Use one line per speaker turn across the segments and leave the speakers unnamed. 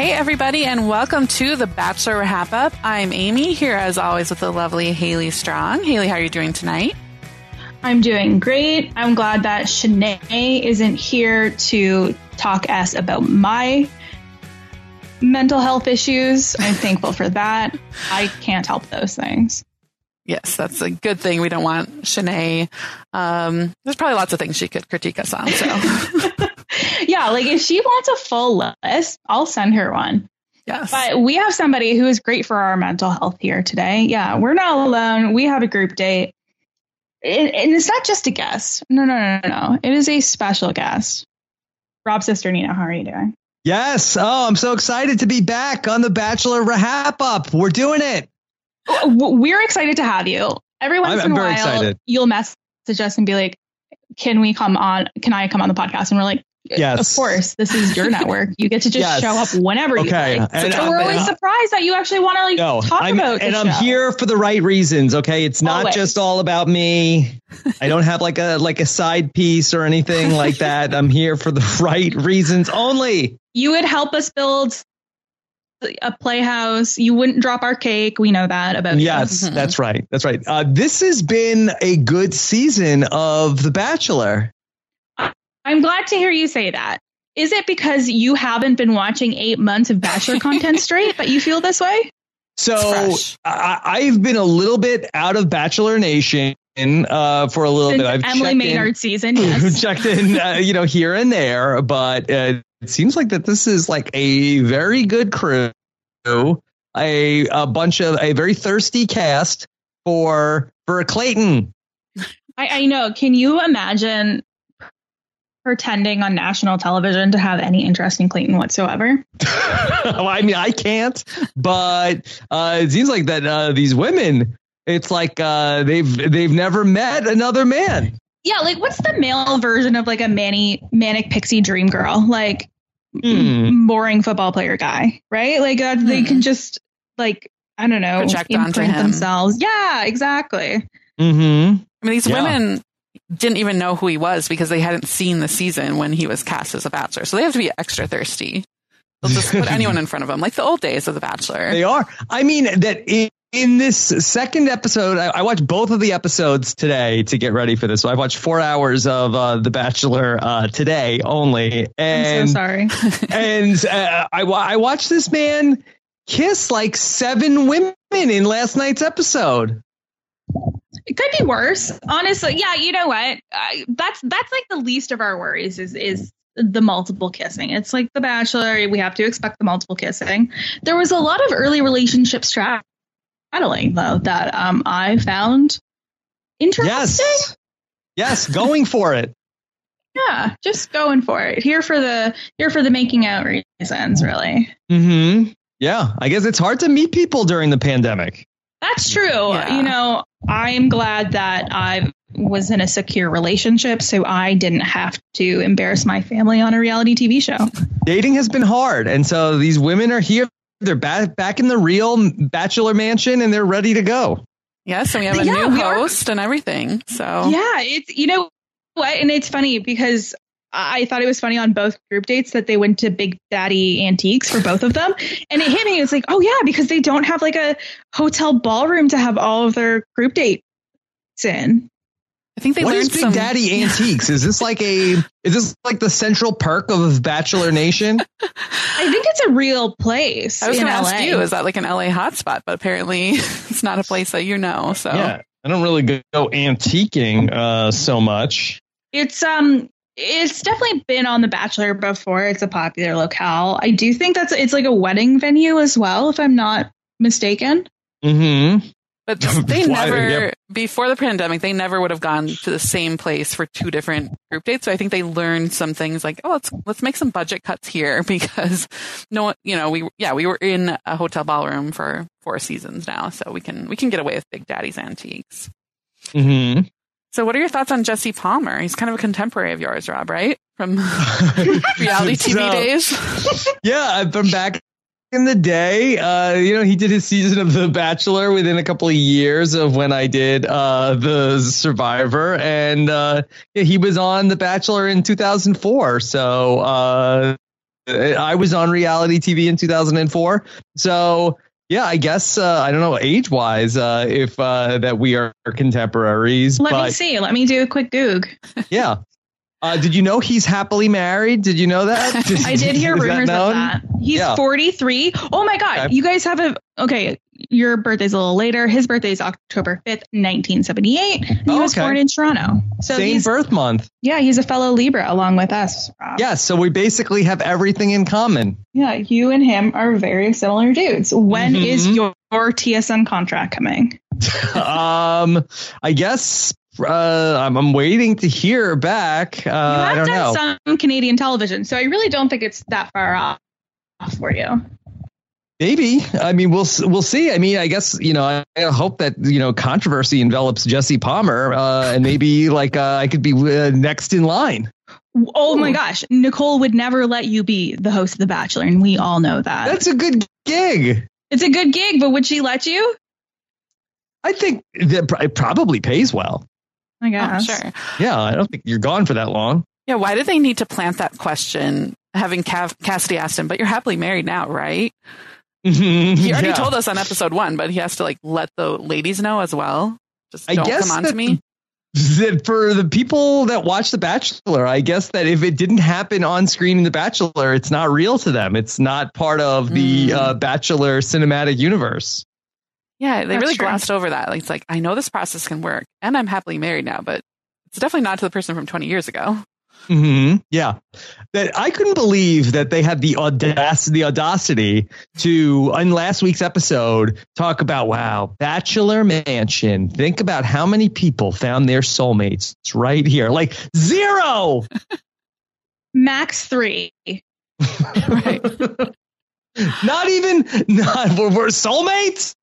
Hey, everybody, and welcome to the Bachelor Wrap Up. I'm Ami, here as always with the lovely Haley Strong. Haley, how are you doing tonight?
I'm doing great. I'm glad that Shanae isn't here to talk us about my mental health issues. I'm thankful for that. I can't help those things.
Yes, that's a good thing. We don't want Shanae. Um, there's probably lots of things she could critique us on. So,
yeah, like if she wants a full list, I'll send her one.
yes.
But we have somebody who is great for our mental health here today. Yeah, we're not alone. We have a group date. And and it's not just a guest. No, no, no, no, no. It is a special guest. Rob Cesternino, how are you doing?
Yes. Oh, I'm so excited to be back on the Bachelor Wrap Up. We're doing it.
We're excited to have you. Every once
I'm-
in a while,
excited.
you'll message us and be like, "Can we come on? Can I come on the podcast?" And we're like,
Yes.
"Of course. This is your network. You get to just
Yes.
show up whenever you like."
And
so
I'm-
we're always surprised that you actually want to like
No,
talk
I'm,
about
and
the
I'm
show.
here for the right reasons. Okay, it's not
Always.
just all about me. I don't have like a like a side piece or anything like that. I'm here for the right reasons only.
You would help us build a playhouse. You wouldn't drop our cake. We know that about you.
Yes, that's right. That's right. Uh, this has been a good season of The Bachelor.
I'm glad to hear you say that. Is it because you haven't been watching eight months of Bachelor content straight but you feel this way?
So. I, I've been a little bit out of Bachelor Nation uh, for a little
Since
bit. I've
Emily
checked in-
Maynard season, yes.
checked in, uh, you know, here and there, but uh, it seems like that this is like a very good crew, a a bunch of a very thirsty cast for for Clayton.
I, I know. Can you imagine pretending on national television to have any interest in Clayton whatsoever?
Well, I mean, I can't, but uh, it seems like that uh, these women, it's like uh, they've they've never met another man.
Yeah, like what's the male version of like a manny manic pixie dream girl? Like
Hmm.
boring football player guy, right? Like uh, they can just like I don't know,
Project onto
imprint
him.
themselves. Yeah, exactly.
Mm-hmm.
I mean, these
Yeah.
women didn't even know who he was because they hadn't seen the season when he was cast as a bachelor. So they have to be extra thirsty. They'll just put anyone in front of them, like the old days of the Bachelor.
They are. I mean, that in, in this second episode, I, I watched both of the episodes today to get ready for this. So I watched four hours of uh, The Bachelor uh, today only, And, I'm
so sorry.
and uh, I I watched this man kiss like seven women in last night's episode.
It could be worse, honestly. Yeah, you know what? I, that's that's like the least of our worries is is the multiple kissing. It's like The Bachelor. We have to expect the multiple kissing. There was a lot of early relationship straddling though that um I found interesting.
Yes, yes, going for it.
Yeah, just going for it. Here for the here for the making out reasons, really.
Hmm. Yeah, I guess it's hard to meet people during the pandemic.
That's true.
Yeah.
You know, I'm glad that I was in a secure relationship, so I didn't have to embarrass my family on a reality TV show.
dating has been hard and so these women are here they're back back in the real bachelor mansion and they're ready to go
Yes, and we have a
Yeah,
new
we are-
host and everything. So
Yeah, it's you know what, and it's funny because I thought it was funny on both group dates that they went to Big Daddy Antiques for both of them, and it hit me. It's like, oh yeah, because they don't have like a hotel ballroom to have all of their group dates in.
I think they
what
learned
is big
some.
daddy antiques is this like a is this like the central perk of bachelor nation
I think it's a real place
I was
in
going to
LA.
ask you, is that like an LA hotspot? But apparently, it's not a place that you know. So
yeah i don't really go antiquing uh so much
It's um it's definitely been on The Bachelor before. It's a popular locale. I do think that's it's like a wedding venue as well, if I'm not mistaken.
mm-hmm
But they
Why-
never,
yep.
before the pandemic, they never would have gone to the same place for two different group dates. So I think they learned some things like, oh, let's let's make some budget cuts here because no, one- you know, we yeah we were in a hotel ballroom for four seasons now, so we can we can get away with Big Daddy's antiques.
mm-hmm
So what are your thoughts on Jesse Palmer? He's kind of a contemporary of yours, Rob, right? From reality TV
So-
days.
yeah from back in the day uh you know he did his season of the bachelor within a couple of years of when i did uh the survivor and uh yeah, he was on the bachelor in 2004 so uh I was on reality TV in 2004. So yeah, I guess uh, I don't know age wise uh, if uh, that we are contemporaries.
Let
but
me see. Let me do a quick goog.
yeah. Uh, did you know he's happily married? Did you know that?
I did hear
Is that
rumors of that. He's
Yeah.
43. Oh my God.
Okay.
You guys have a. Okay. Your birthday's a little later. His birthday is October 5th, 1978. And he
Oh,
was
okay.
born in Toronto. So
Same birth month.
yeah, he's a fellow Libra along with us. Rob.
Yes, so we basically have everything in common.
Yeah. You and him are very similar dudes. When is
Mhm.
your, your TSN contract coming?
um, I guess uh, I'm, I'm waiting to hear back. Uh,
You
I
have
don't know.
some Canadian television. So I really don't think it's that far off for you.
Maybe. I mean, we'll we'll see. I mean, I guess you know. I, I hope that you know controversy envelops Jesse Palmer, uh, and maybe like uh, I could be uh, next in line.
Oh my gosh. Nicole would never let you be the host of The Bachelor, and we all know that.
That's a good gig.
it's a good gig, but would she let you?
I think that it probably pays well.
I
Oh,
guess.
sure.
Yeah, I don't think you're gone for that long.
Yeah, why do they need to plant that question? Having Cav- Cassidy asked him, but you're happily married now, right? He
he
already told us on episode one, but he has to like let the ladies know as well. Just
I
don't
guess
come on
that
to me.
that for the people that watch The Bachelor, I guess that if it didn't happen on screen in The Bachelor, it's not real to them. It's not part of the
Mm.
uh, Bachelor cinematic universe.
Yeah, they
That's
really
true.
glossed over that. Like, it's like, I know this process can work and I'm happily married now, but it's definitely not to the person from 20 years ago.
Hmm Yeah, that I couldn't believe that they had the audacity, the audacity to on last week's episode talk about wow, Bachelor Mansion. Think about how many people found their soulmates. It's right here, like zero.
Max three.
Right.
not even not we're, we're soulmates.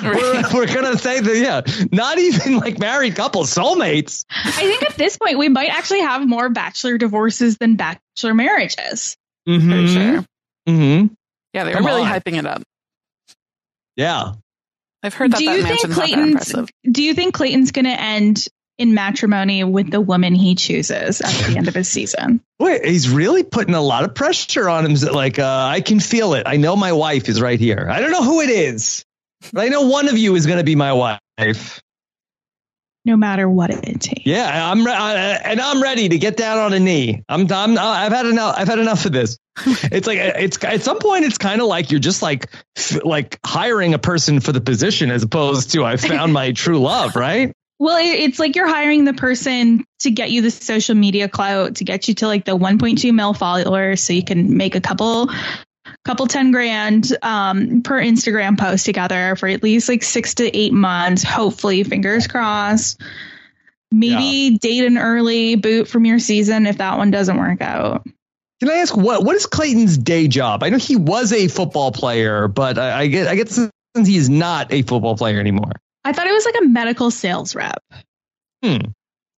Right.
We're, we're gonna say that yeah, not even like married couples, soulmates.
I think at this point we might actually have more bachelor divorces than bachelor marriages.
For
Mm-hmm.
sure.
hmm
Yeah, they're
Come
really
on.
hyping it up.
Yeah.
I've heard that
do
that
you think
mansion's not that
Clayton's do you think Clayton's gonna end in matrimony with the woman he chooses at the end of his season?
Wait, he's really putting a lot of pressure on him. Like, uh, I can feel it. I know my wife is right here. I don't know who it is, but I know one of you is going to be my wife.
No matter what it takes.
Yeah, I'm re- I, and I'm ready to get down on a knee. I'm, I'm I've had enough. I've had enough of this. It's like it's at some point it's kind of like you're just like f- like hiring a person for the position as opposed to I found my true love, right?
Well, it's like you're hiring the person to get you the social media clout, to get you to like the 1.2 mil followers, so you can make a couple, couple ten grand um, per Instagram post together for at least like six to eight months. Hopefully, fingers crossed. Maybe date an early boot from your season if that one doesn't work out.
Can I ask what what is Clayton's day job? I know he was a football player, but I, I get I get the sense he's not a football player anymore.
I thought it was like a medical sales rep.
Hmm.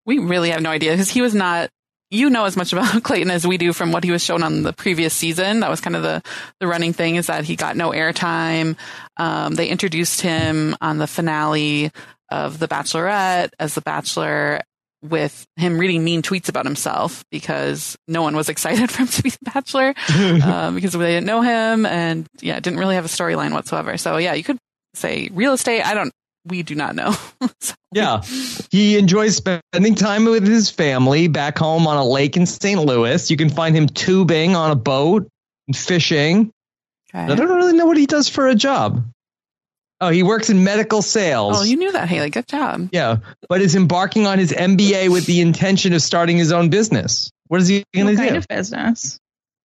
We really have no idea because he was not. You know as much about Clayton as we do from what he was shown on the previous season. That was kind of the the running thing is that he got no airtime. Um, they introduced him on the finale of The Bachelorette as the Bachelor with him reading mean tweets about himself because no one was excited for him to be the Bachelor um, because they didn't know him and yeah, didn't really have a storyline whatsoever. So yeah, you could say real estate. I don't. We do not know. So-
Yeah. He enjoys spending time with his family back home on a lake in St. Louis. You can find him tubing on a boat and fishing. I don't really know what he does for a job. Oh, he works in medical sales.
Oh, you knew that, Haley. Good job.
yeah, but is embarking on his MBA with the intention of starting his own business. What is he going
What
to
kind
do?
of business?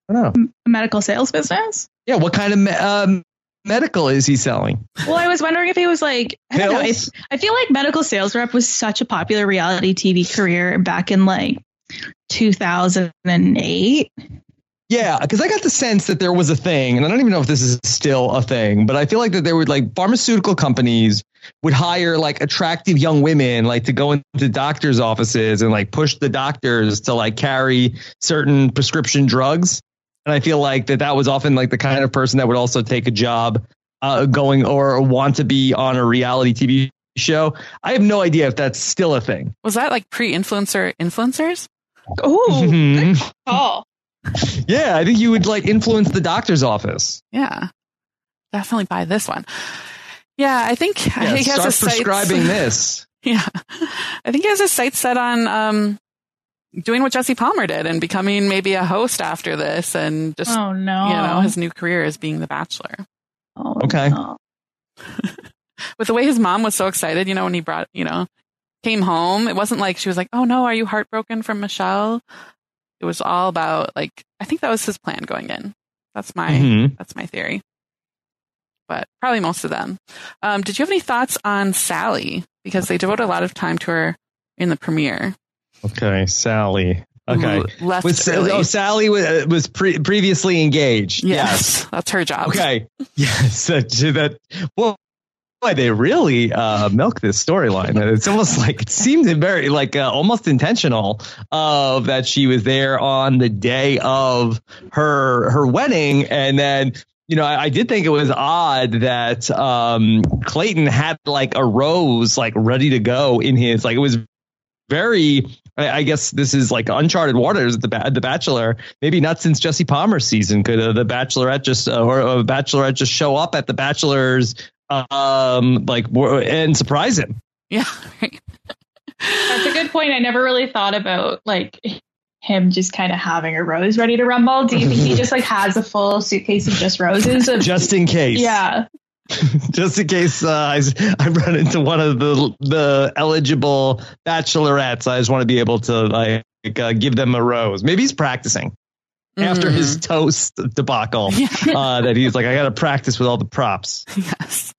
I don't know.
A medical sales business?
Yeah, what kind of me- um, medical is he selling?
Well, I was wondering if he was like, I know. I? I feel like medical sales rep was such a popular reality TV career back in like 2008.
Yeah, because I got the sense that there was a thing, and I don't even know if this is still a thing, but I feel like that there were like pharmaceutical companies would hire like attractive young women like to go into doctors' offices and like push the doctors to like carry certain prescription drugs. And I feel like that that was often like the kind of person that would also take a job uh, going or want to be on a reality TV show. I have no idea if that's still a thing.
Was that like pre-influencer influencers?
Oh, good call.
yeah, I think you would like influence the doctor's office.
Yeah, definitely buy this one. Yeah, I think
Yeah,
I think he has
start
his sights-
prescribing this.
Yeah, I think he has his sights set on um, doing what Jesse Palmer did and becoming maybe a host after this, and just
Oh no.
you know his new career as being the Bachelor.
Oh,
Okay.
no.
With the way his mom was so excited, you know, when he brought, you know, came home, it wasn't like she was like, "Oh no, are you heartbroken from Michelle?" It was all about like I think that was his plan going in. That's my
Mhm.
that's my theory. But probably most of them. Um, did you have any thoughts on Sally? Because they devote a lot of time to her in the premiere.
Okay, Sally. Okay.
left
Was,
early.
oh, Sally was, was pre- previously engaged.
yes, that's her job.
Okay. Yes. That, that, well, boy, they really uh, milk this storyline. It's almost like it seemed very like uh, almost intentional of that she was there on the day of her her wedding, and then you know I, I did think it was odd that um, Clayton had like a rose like ready to go in his like it was very. I I guess this is like uncharted waters. at The ba- the Bachelor, maybe not since Jesse Palmer's season, could uh, the Bachelorette just uh, or a Bachelorette just show up at the Bachelor's um like w- and surprise him.
Yeah. right.
That's a good point. I never really thought about like him just kind of having a rose ready to rumble. Do you think he just like has a full suitcase of just roses? Of,
Just in case,
yeah.
just in case uh, I, I run into one of the the eligible bachelorettes. I just want to be able to like uh, give them a rose. Maybe he's practicing after
Mhm.
his toast debacle.
Yeah.
Uh, that he's like, I got to practice with all the props.
Yes.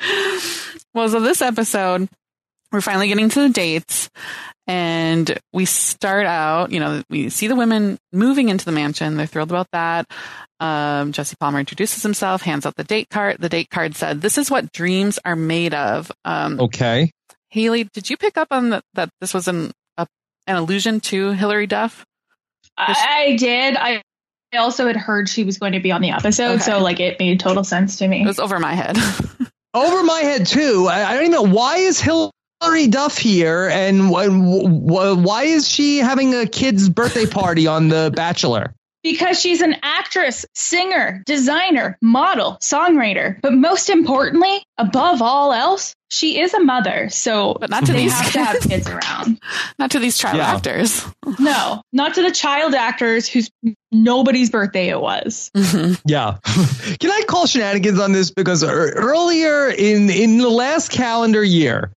well, so this episode, we're finally getting to the dates, and we start out. You know, we see the women moving into the mansion. They're thrilled about that. Um, Jesse Palmer introduces himself, hands out the date card. The date card said, "This is what dreams are made of." Um,
Okay.
Haley, did you pick up on the, that? This was an a, an allusion to Hilary Duff.
I, I did. I I also had heard she was going to be on the episode,
Okay.
so like it made total sense to me.
It was over my head.
over my head too. I, I don't even know why is Hilary Duff here, and wh- wh- why is she having a kid's birthday party on The Bachelor?
Because she's an actress, singer, designer, model, songwriter, but most importantly, above all else, she is a mother. So
But not to
they
these
have to have kids around.
Not to these child
Yeah.
actors.
No, not to the child actors whose nobody's birthday it was.
Mhm.
Yeah. Can I call shenanigans on this because earlier in in the last calendar year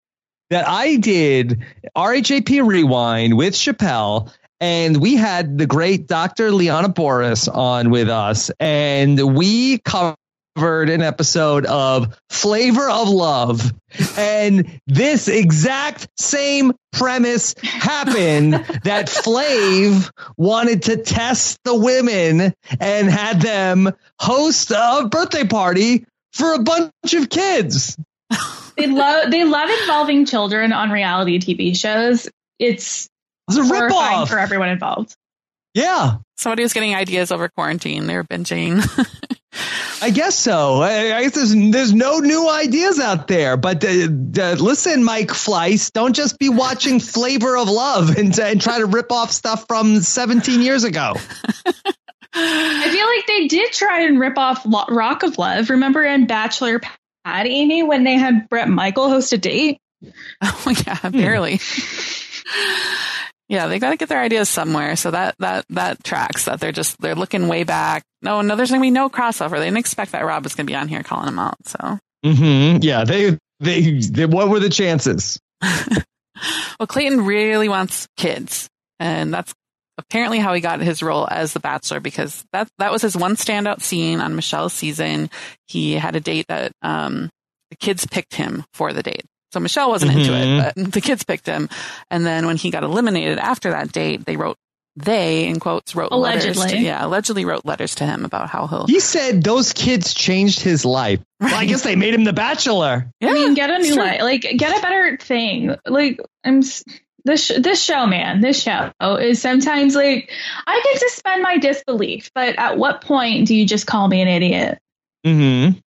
that I did RHAP Rewind with Chappelle and we had the great Dr. Liana Boris on with us and we covered an episode of Flavor of Love and this exact same premise happened that Flav wanted to test the women and had them host a birthday party for a bunch of kids.
They love they love involving children on reality TV shows. It's
It's a
horrifying
ripoff.
for everyone involved.
Yeah,
Somebody was getting ideas over quarantine. They were binging.
I guess so. I, I guess there's there's no new ideas out there. But uh, uh, listen, Mike Fleiss, don't just be watching Flavor of Love and, and try to rip off stuff from 17 years ago.
I feel like they did try and rip off Lo- Rock of Love. Remember in Bachelor Pad Ami when they had Bret Michael host a date?
oh yeah, barely. yeah, they got to get their ideas somewhere. So that that that tracks. That they're just they're looking way back. No, no, there's gonna be no crossover. They didn't expect that Rob was gonna be on here calling them out. So
Mm-hmm. Yeah, they, they they what were the chances?
well, Clayton really wants kids, and that's apparently how he got his role as the Bachelor because that that was his one standout scene on Michelle's season. He had a date that um, the kids picked him for the date. So Michelle wasn't into it, but the kids picked him. And then when he got eliminated after that date, they wrote they in quotes wrote letters. To,
Allegedly.
yeah, allegedly wrote letters to him about how he'll.
He said those kids changed his life. Well, I guess they made him the Bachelor.
Yeah,
I mean, get a new life. Like, get a better thing. Like, I'm s- this sh- this show, man. This show is sometimes like I can suspend my disbelief, but at what point do you just call me an idiot?
Mm-hmm.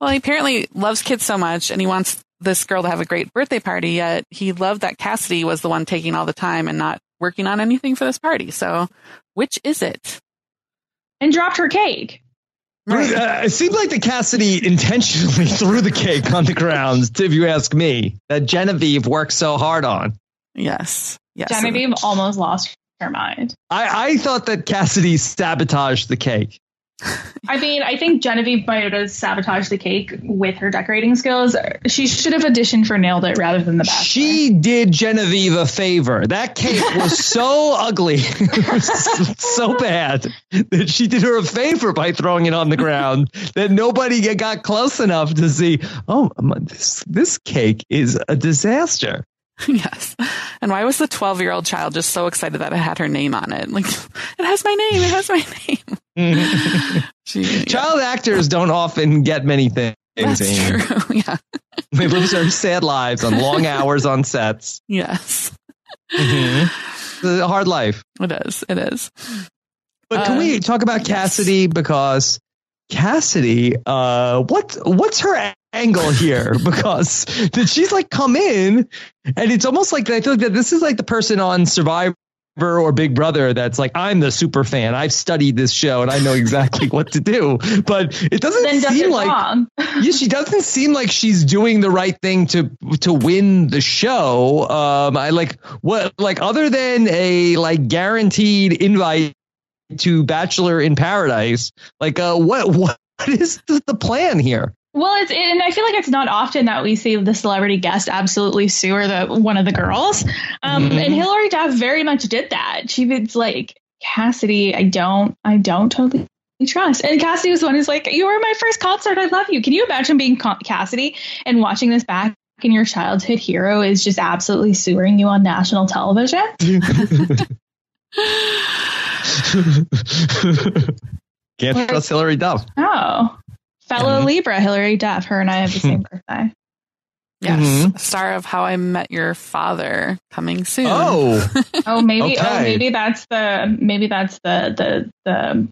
Well, he apparently loves kids so much and he wants this girl to have a great birthday party, yet he loved that Cassidy was the one taking all the time and not working on anything for this party. So Which is it?
And dropped her cake.
Right. Uh, it seems like the Cassidy intentionally threw the cake on the ground, if you ask me, that Genevieve worked so hard on.
Yes. Yes.
Genevieve almost lost her mind.
I, I thought that Cassidy sabotaged the cake.
I mean, I think Genevieve might have sabotaged the cake with her decorating skills. She should have auditioned for Nailed It rather than the Bachelor.
She did Genevieve a favor. That cake was so ugly, so bad that she did her a favor by throwing it on the ground. That nobody got close enough to see. Oh, this this cake is a disaster.
Yes. And why was the 12 year old child just so excited that it had her name on it? Like, it has my name. It has my name.
she, child yeah. actors don't often get many things.
That's Ami. true. Yeah.
they live very sad lives on long hours on sets.
Yes.
Mm-hmm. It's a hard life.
It is. It is.
But can we talk about Cassidy? Because Cassidy, uh, what what's her angle here? because did she's like come in, and it's almost like I feel like that this is like the person on Survivor or Big Brother that's like I'm the super fan. I've studied this show and I know exactly what to do. But it doesn't then seem it like yeah, she doesn't seem like she's doing the right thing to to win the show. Um, I like what like other than a like guaranteed invite to Bachelor in Paradise. Like, uh, what what is the plan here?
Well, it's and I feel like it's not often that we see the celebrity guest absolutely sewer the one of the girls. Um, mm-hmm. And Hilary Duff very much did that. She was like Cassidy. I don't, I don't totally trust. And Cassidy was the one who's like, "You were my first concert. I love you." Can you imagine being Cassidy and watching this back? And your childhood hero is just absolutely sewering you on national television.
Can't trust Hilary Duff.
Oh, fellow mm-hmm. Libra, Hilary Duff. Her and I have the same birthday.
Yes, mm-hmm. star of How I Met Your Father coming soon.
Oh,
oh, maybe, oh, okay. oh, maybe that's the, maybe that's the, the, the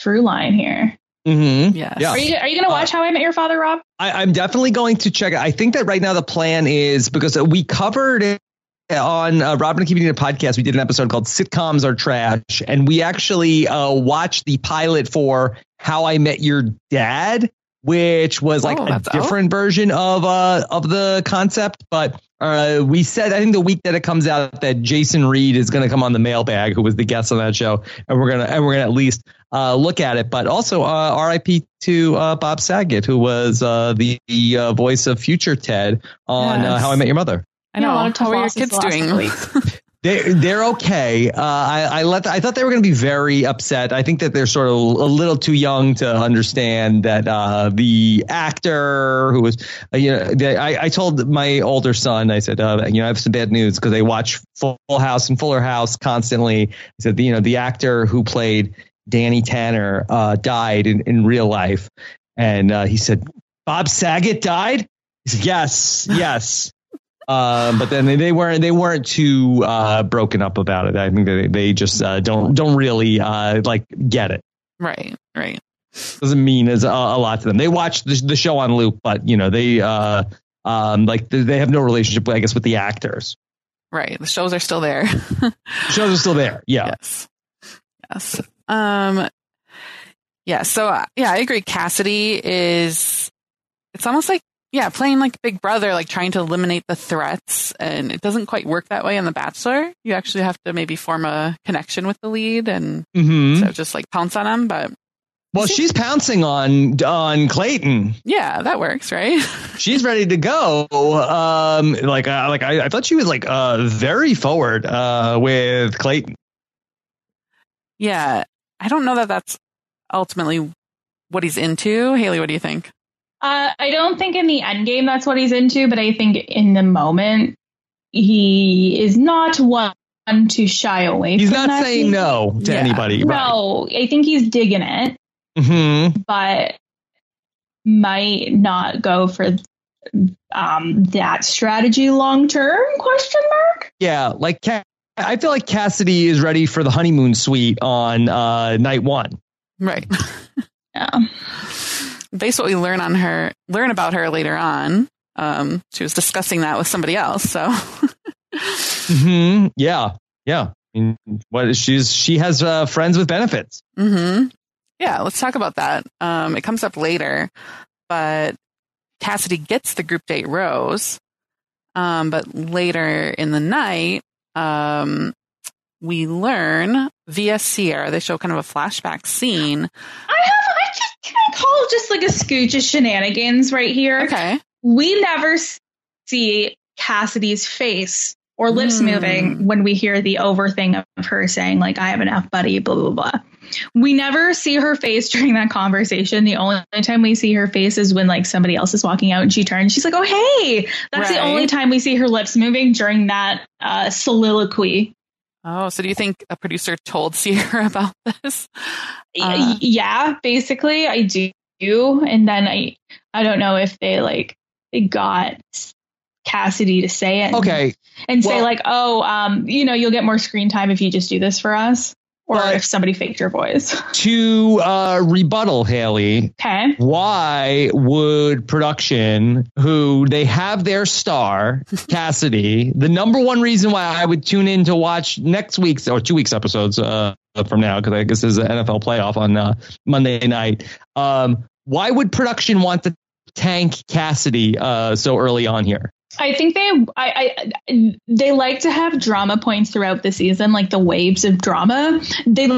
through line here.
Mm-hmm.
Yes.
Yeah. Are you are you going to watch uh, How I Met Your Father, Rob?
I, am definitely going to check it. I think that right now the plan is because we covered it on uh, Robin and Keeping It podcast, we did an episode called "Sitcoms Are Trash," and we actually uh, watched the pilot for "How I Met Your Dad," which was like oh, a different out? version of uh of the concept. But uh, we said I think the week that it comes out that Jason Reed is going to come on the mailbag, who was the guest on that show, and we're gonna and we're gonna at least uh, look at it. But also uh, R.I.P. to uh, Bob Saget, who was uh, the, the uh, voice of future Ted on uh, yes. How I Met Your Mother.
I know. Yeah, How are your kids doing?
They they're okay. Uh, I I let the, I thought they were going to be very upset. I think that they're sort of a little too young to understand that uh, the actor who was uh, you know they, I I told my older son I said uh, you know I have some bad news because they watch Full House and Fuller House constantly. I said you know the actor who played Danny Tanner uh, died in, in real life, and uh, he said Bob Saget died. He said yes yes. Uh, but then they weren't they weren't too uh, broken up about it. I think they they just uh, don't don't really uh, like get it.
Right, right.
Doesn't mean as a, a, lot to them. They watch the, the show on loop, but you know they uh, um, like they have no relationship, I guess, with the actors.
Right. The shows are still there.
shows are still there. Yeah.
Yes. Yes. Um. Yeah. So yeah, I agree. Cassidy is. It's almost like yeah, playing like Big Brother, like trying to eliminate the threats, and it doesn't quite work that way on The Bachelor. You actually have to maybe form a connection with the lead, and mm-hmm. so just like pounce on him. But
well, she's pouncing on on Clayton.
Yeah, that works, right?
she's ready to go. Um, like, uh, like I, I, thought she was like uh very forward uh with Clayton.
Yeah, I don't know that that's ultimately what he's into. Haley, what do you think?
Uh, I don't think in the end game that's what he's into, but I think in the moment he is not one to shy away.
He's not saying no to yeah. anybody.
Right. No, I think he's digging it,
mm-hmm.
but might not go for um, that strategy long term? Question mark.
Yeah, like I feel like Cassidy is ready for the honeymoon suite on uh, night one.
Right.
yeah
based what we learn on her, learn about her later on. Um, she was discussing that with somebody else. So,
mm-hmm. yeah, yeah. mean, what she's she has uh, friends with benefits.
Mm-hmm. Yeah, let's talk about that. Um, it comes up later, but Cassidy gets the group date rose. Um, but later in the night, um, we learn via Sierra, they show kind of a flashback scene.
I have, I just can I call just like a scooch of shenanigans right here.
Okay.
We never see Cassidy's face or lips
Hmm.
moving when we hear the over thing of her saying like I have an F buddy, blah blah blah. We never see her face during that conversation. The only time we see her face is when like somebody else is walking out and she turns. She's like, "Oh hey!" That's the only time we see her lips moving during that uh, soliloquy.
Oh, so do you think a producer told Sierra about this? Uh.
yeah, basically, I do. And then I, I don't know if they like they got Cassidy to say it.
Okay,
and say
Well-
like, oh, um, you know, you'll get more screen time if you just do this for us, or
But-
if somebody faked your voice.
to uh, rebuttal Haley,
okay.
why would production, who they have their star, Cassidy, the number one reason why I would tune in to watch next week's or two weeks episodes uh, from now, because I guess there's an NFL playoff on uh, Monday night. Um, why would production want to tank Cassidy uh, so early on here?
I think they, I, I, they like to have drama points throughout the season, like the waves of drama. They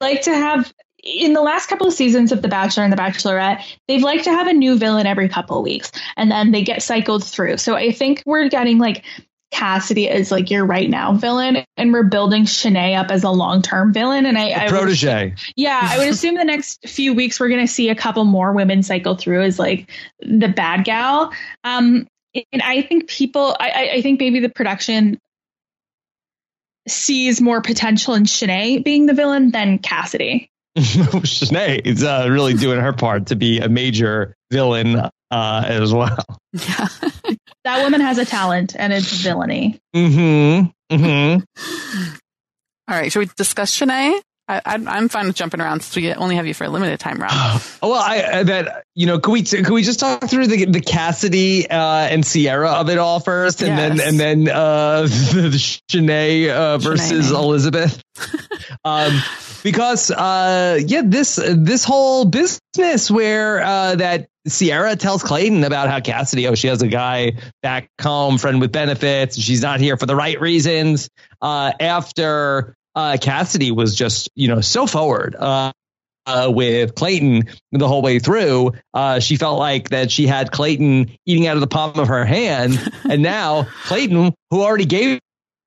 like to have. In the last couple of seasons of The Bachelor and The Bachelorette, they've liked to have a new villain every couple of weeks, and then they get cycled through. So I think we're getting like Cassidy as like your right now villain, and we're building Shanae up as a long term villain. And I, I would
Protege.
Yeah, I would assume the next few weeks we're going to see a couple more women cycle through as like the bad gal. Um, and I think people, I, I- I think maybe the production sees more potential in Shanae being the villain than Cassidy.
Shanae is uh, really doing her part to be a major villain uh, as well.
Yeah.
That woman has a talent, and it's villainy.
Mm-hmm. Mm-hmm.
All right. Should we discuss Shanae? I, I'm fine with jumping around since we only have you for a limited time, Rob.
Oh, well, I, I that you know, could we could we just talk through the the Cassidy uh, and Sierra of it all first, and then and then uh, the, the Shanae uh, versus
Shanae.
Elizabeth, um, because uh, yeah, this this whole business where uh, that Sierra tells Clayton about how Cassidy, oh, she has a guy back home, friend with benefits, she's not here for the right reasons. Uh, after uh, Cassidy was just you know so forward. Uh, uh, with Clayton the whole way through. Uh, she felt like that she had Clayton eating out of the palm of her hand, and now Clayton, who already gave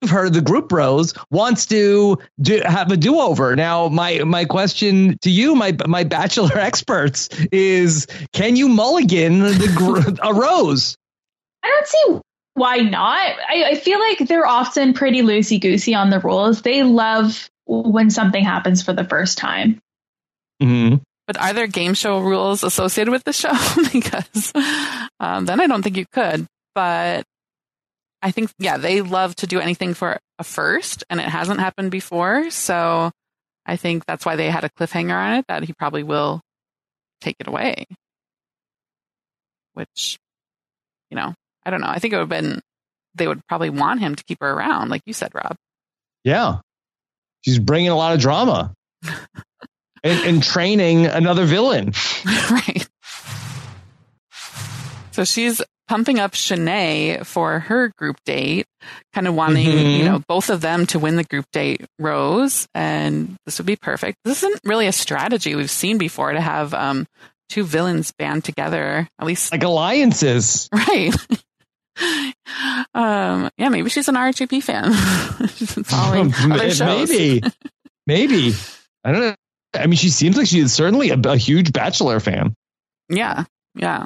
her the group rose, wants to do, have a do over. Now, my my question to you, my my bachelor experts, is: Can you mulligan the gr- a rose?
I don't see why not. I, I feel like they're often pretty loosey goosey on the rules. They love when something happens for the first time.
Mm-hmm.
But are there game show rules associated with the show? because um, then I don't think you could. But I think, yeah, they love to do anything for a first, and it hasn't happened before. So I think that's why they had a cliffhanger on it that he probably will take it away. Which, you know, I don't know. I think it would have been, they would probably want him to keep her around, like you said, Rob.
Yeah, she's bringing a lot of drama. And, and training another villain.
right. So she's pumping up Shanae for her group date, kind of wanting,
Mhm.
you know, both of them to win the group date rose. And this would be perfect. This isn't really a strategy we've seen before to have um, two villains band together, at least,
like alliances.
right. um, yeah, maybe she's an RHAP fan. following other shows.
Maybe, maybe. I don't know. I mean, she seems like she's certainly a, a huge Bachelor fan.
Yeah, yeah.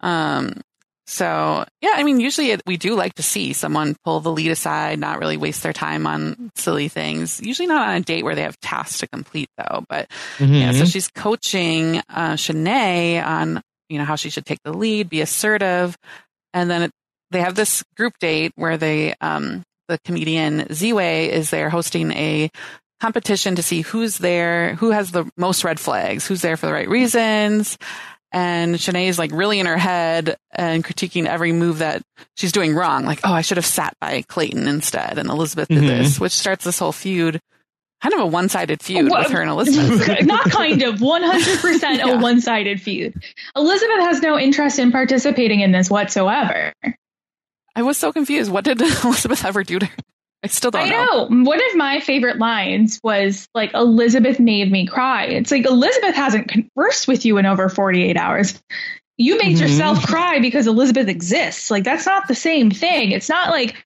Um, so yeah, I mean, usually it, we do like to see someone pull the lead aside, not really waste their time on silly things. Usually not on a date where they have tasks to complete, though. But yeah, so
Mhm.
she's coaching uh, Shanae on you know how she should take the lead, be assertive, and then it, they have this group date where they um, the comedian Ziwe is there hosting a competition to see who's there, who has the most red flags, who's there for the right reasons. and Shanae is like really in her head and critiquing every move that she's doing wrong. Like, oh, I should have sat by Clayton instead, and Elizabeth did
Mhm.
this, which starts this whole feud. Kind of a one-sided feud
Well,
with her and Elizabeth.
Not kind of, 100%
Yeah.
a one sided feud. Elizabeth has no interest in participating in this whatsoever.
I was so confused. What did Elizabeth ever do to her? I still don't
I
know.
know. One of my favorite lines was like, Elizabeth made me cry. It's like, Elizabeth hasn't conversed with you in over 48 hours. You made
Mhm.
yourself cry because Elizabeth exists. Like, that's not the same thing. It's not like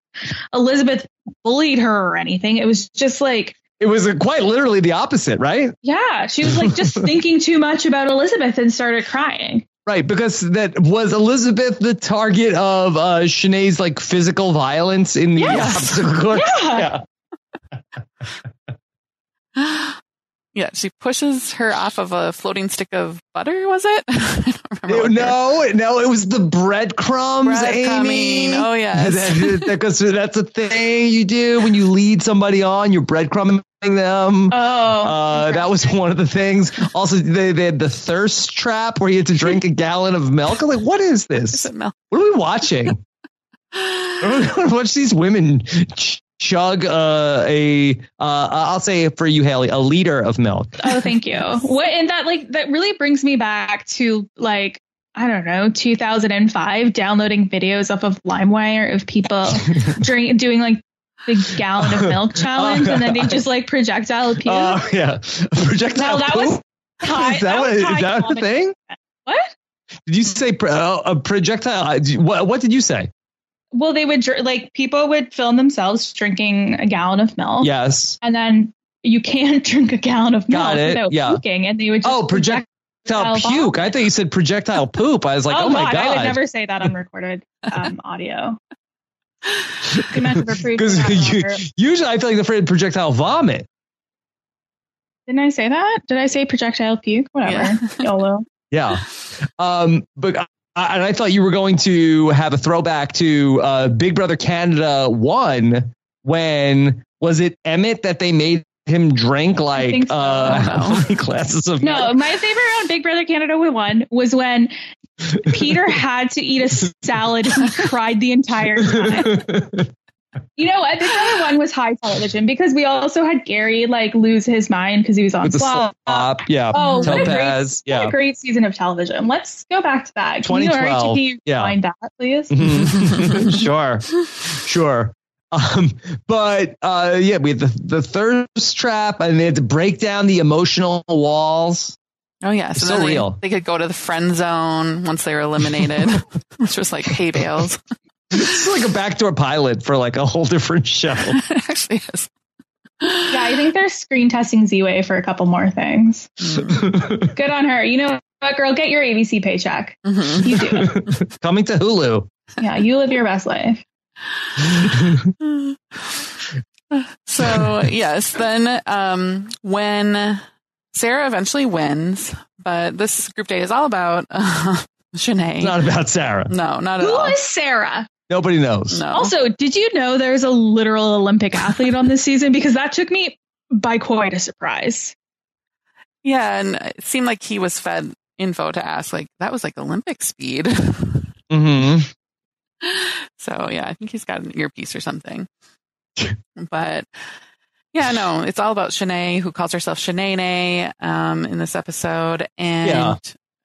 Elizabeth bullied her or anything. It was just like,
It was uh, quite literally the opposite, right?
yeah, she was like just thinking too much about Elizabeth and started crying.
Right, because that was Elizabeth the target of uh Shanae's like physical violence in the
Yes.
obstacle course.
Yeah.
Yeah, she pushes her off of a floating stick of butter, was it? I don't remember. what
No, no, it was the breadcrumbs,
Breadcrumbing.
Ami.
Oh, yes.
That- that goes- that's a thing you do when you lead somebody on. You're breadcrumbing them.
Oh,
Uh, that was one of the things. Also, they, they had the thirst trap where you had to drink a gallon of milk. I'm like, what is
Is
this?
Mel?
What are we watching? Watch these women chug uh, a, uh, I'll say for you, Haley, a liter of milk.
Oh, thank you. What and that like that really brings me back to like I don't know 2005 downloading videos off of LimeWire of people drink doing like the gallon of milk challenge and then they just like projectile puke.
Oh, yeah. Projectile
that was high.
Is that, what,
was
is that a thing?
What?
Did you say pro- uh, a projectile? uh, What, what did you say?
Well, they would like people would film themselves drinking a gallon of milk,
Yes.
and then you can't drink a gallon of milk
it,
without
yeah.
puking, and they would just
Oh, projectile
Projectile
puke. I thought you said projectile poop. I was like, oh, my God.
I would never say that on recorded um, audio. You meant to reprove
Because usually I feel like the phrase projectile vomit.
Didn't I say that? Did I say projectile puke? Whatever.
Yeah.
YOLO.
Yeah. Um, but I, and I thought you were going to have a throwback to uh, Big Brother Canada 1 when was it Emmett that they made him drink like
think so.
uh, how many glasses of
No, my favorite on Big Brother Canada one was when Peter had to eat a salad and he cried the entire time.
milk?
You know what? Big Brother one was high television because we also had Gary like lose his mind because he was on
With
slop.
slop. Yeah.
Oh, what a great,
Topaz.
what a
Yeah.
great season of television. Let's go back to that. Can you
2012,
RHTP
yeah.
find that, please?
Mhm. sure. Sure. Um, but uh, yeah, we had the, the thirst trap and they had to break down the emotional walls.
Oh yeah, so,
so
they,
real.
they could go to the friend zone once they were eliminated, which was like hay bales.
It's like a backdoor pilot for like a whole different show.
it actually is.
Yeah, I think they're screen testing Ziwe for a couple more things.
Mm.
Good on her. You know what, girl? Get your ABC paycheck.
Mhm.
You do.
Coming to Hulu.
Yeah, you live your best life.
so yes, then um, when Sarah eventually wins, but this group day is all about uh, Shanae.
It's not about Sarah.
no, not at
Who
all.
is Sarah?
Nobody knows.
No.
Also, did you know there's a literal Olympic athlete on this season? Because that took me by quite a surprise.
yeah, and it seemed like he was fed info to ask like that was like Olympic speed.
hmm
So yeah, I think he's got an earpiece or something. but yeah, no, it's all about Shanae, who calls herself Shanae um, in this episode, and
Yeah.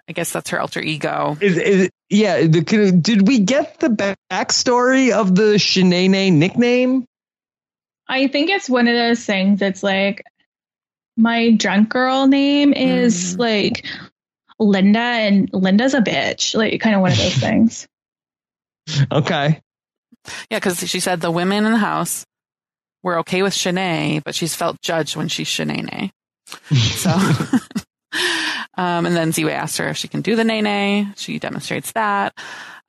I guess that's her alter ego.
Is, is, yeah. The, can- did we get the backstory of the Shanae nickname?
I think it's one of those things that's like my drunk girl name is
Mm.
like Linda, and Linda's a bitch. Like kind of one of those things.
Okay.
Yeah, because she said the women in the house were okay with Shanae, but she's felt judged when she's Shanae. So, um, and then Ziwe asks her if she can do the nae nae. She demonstrates that.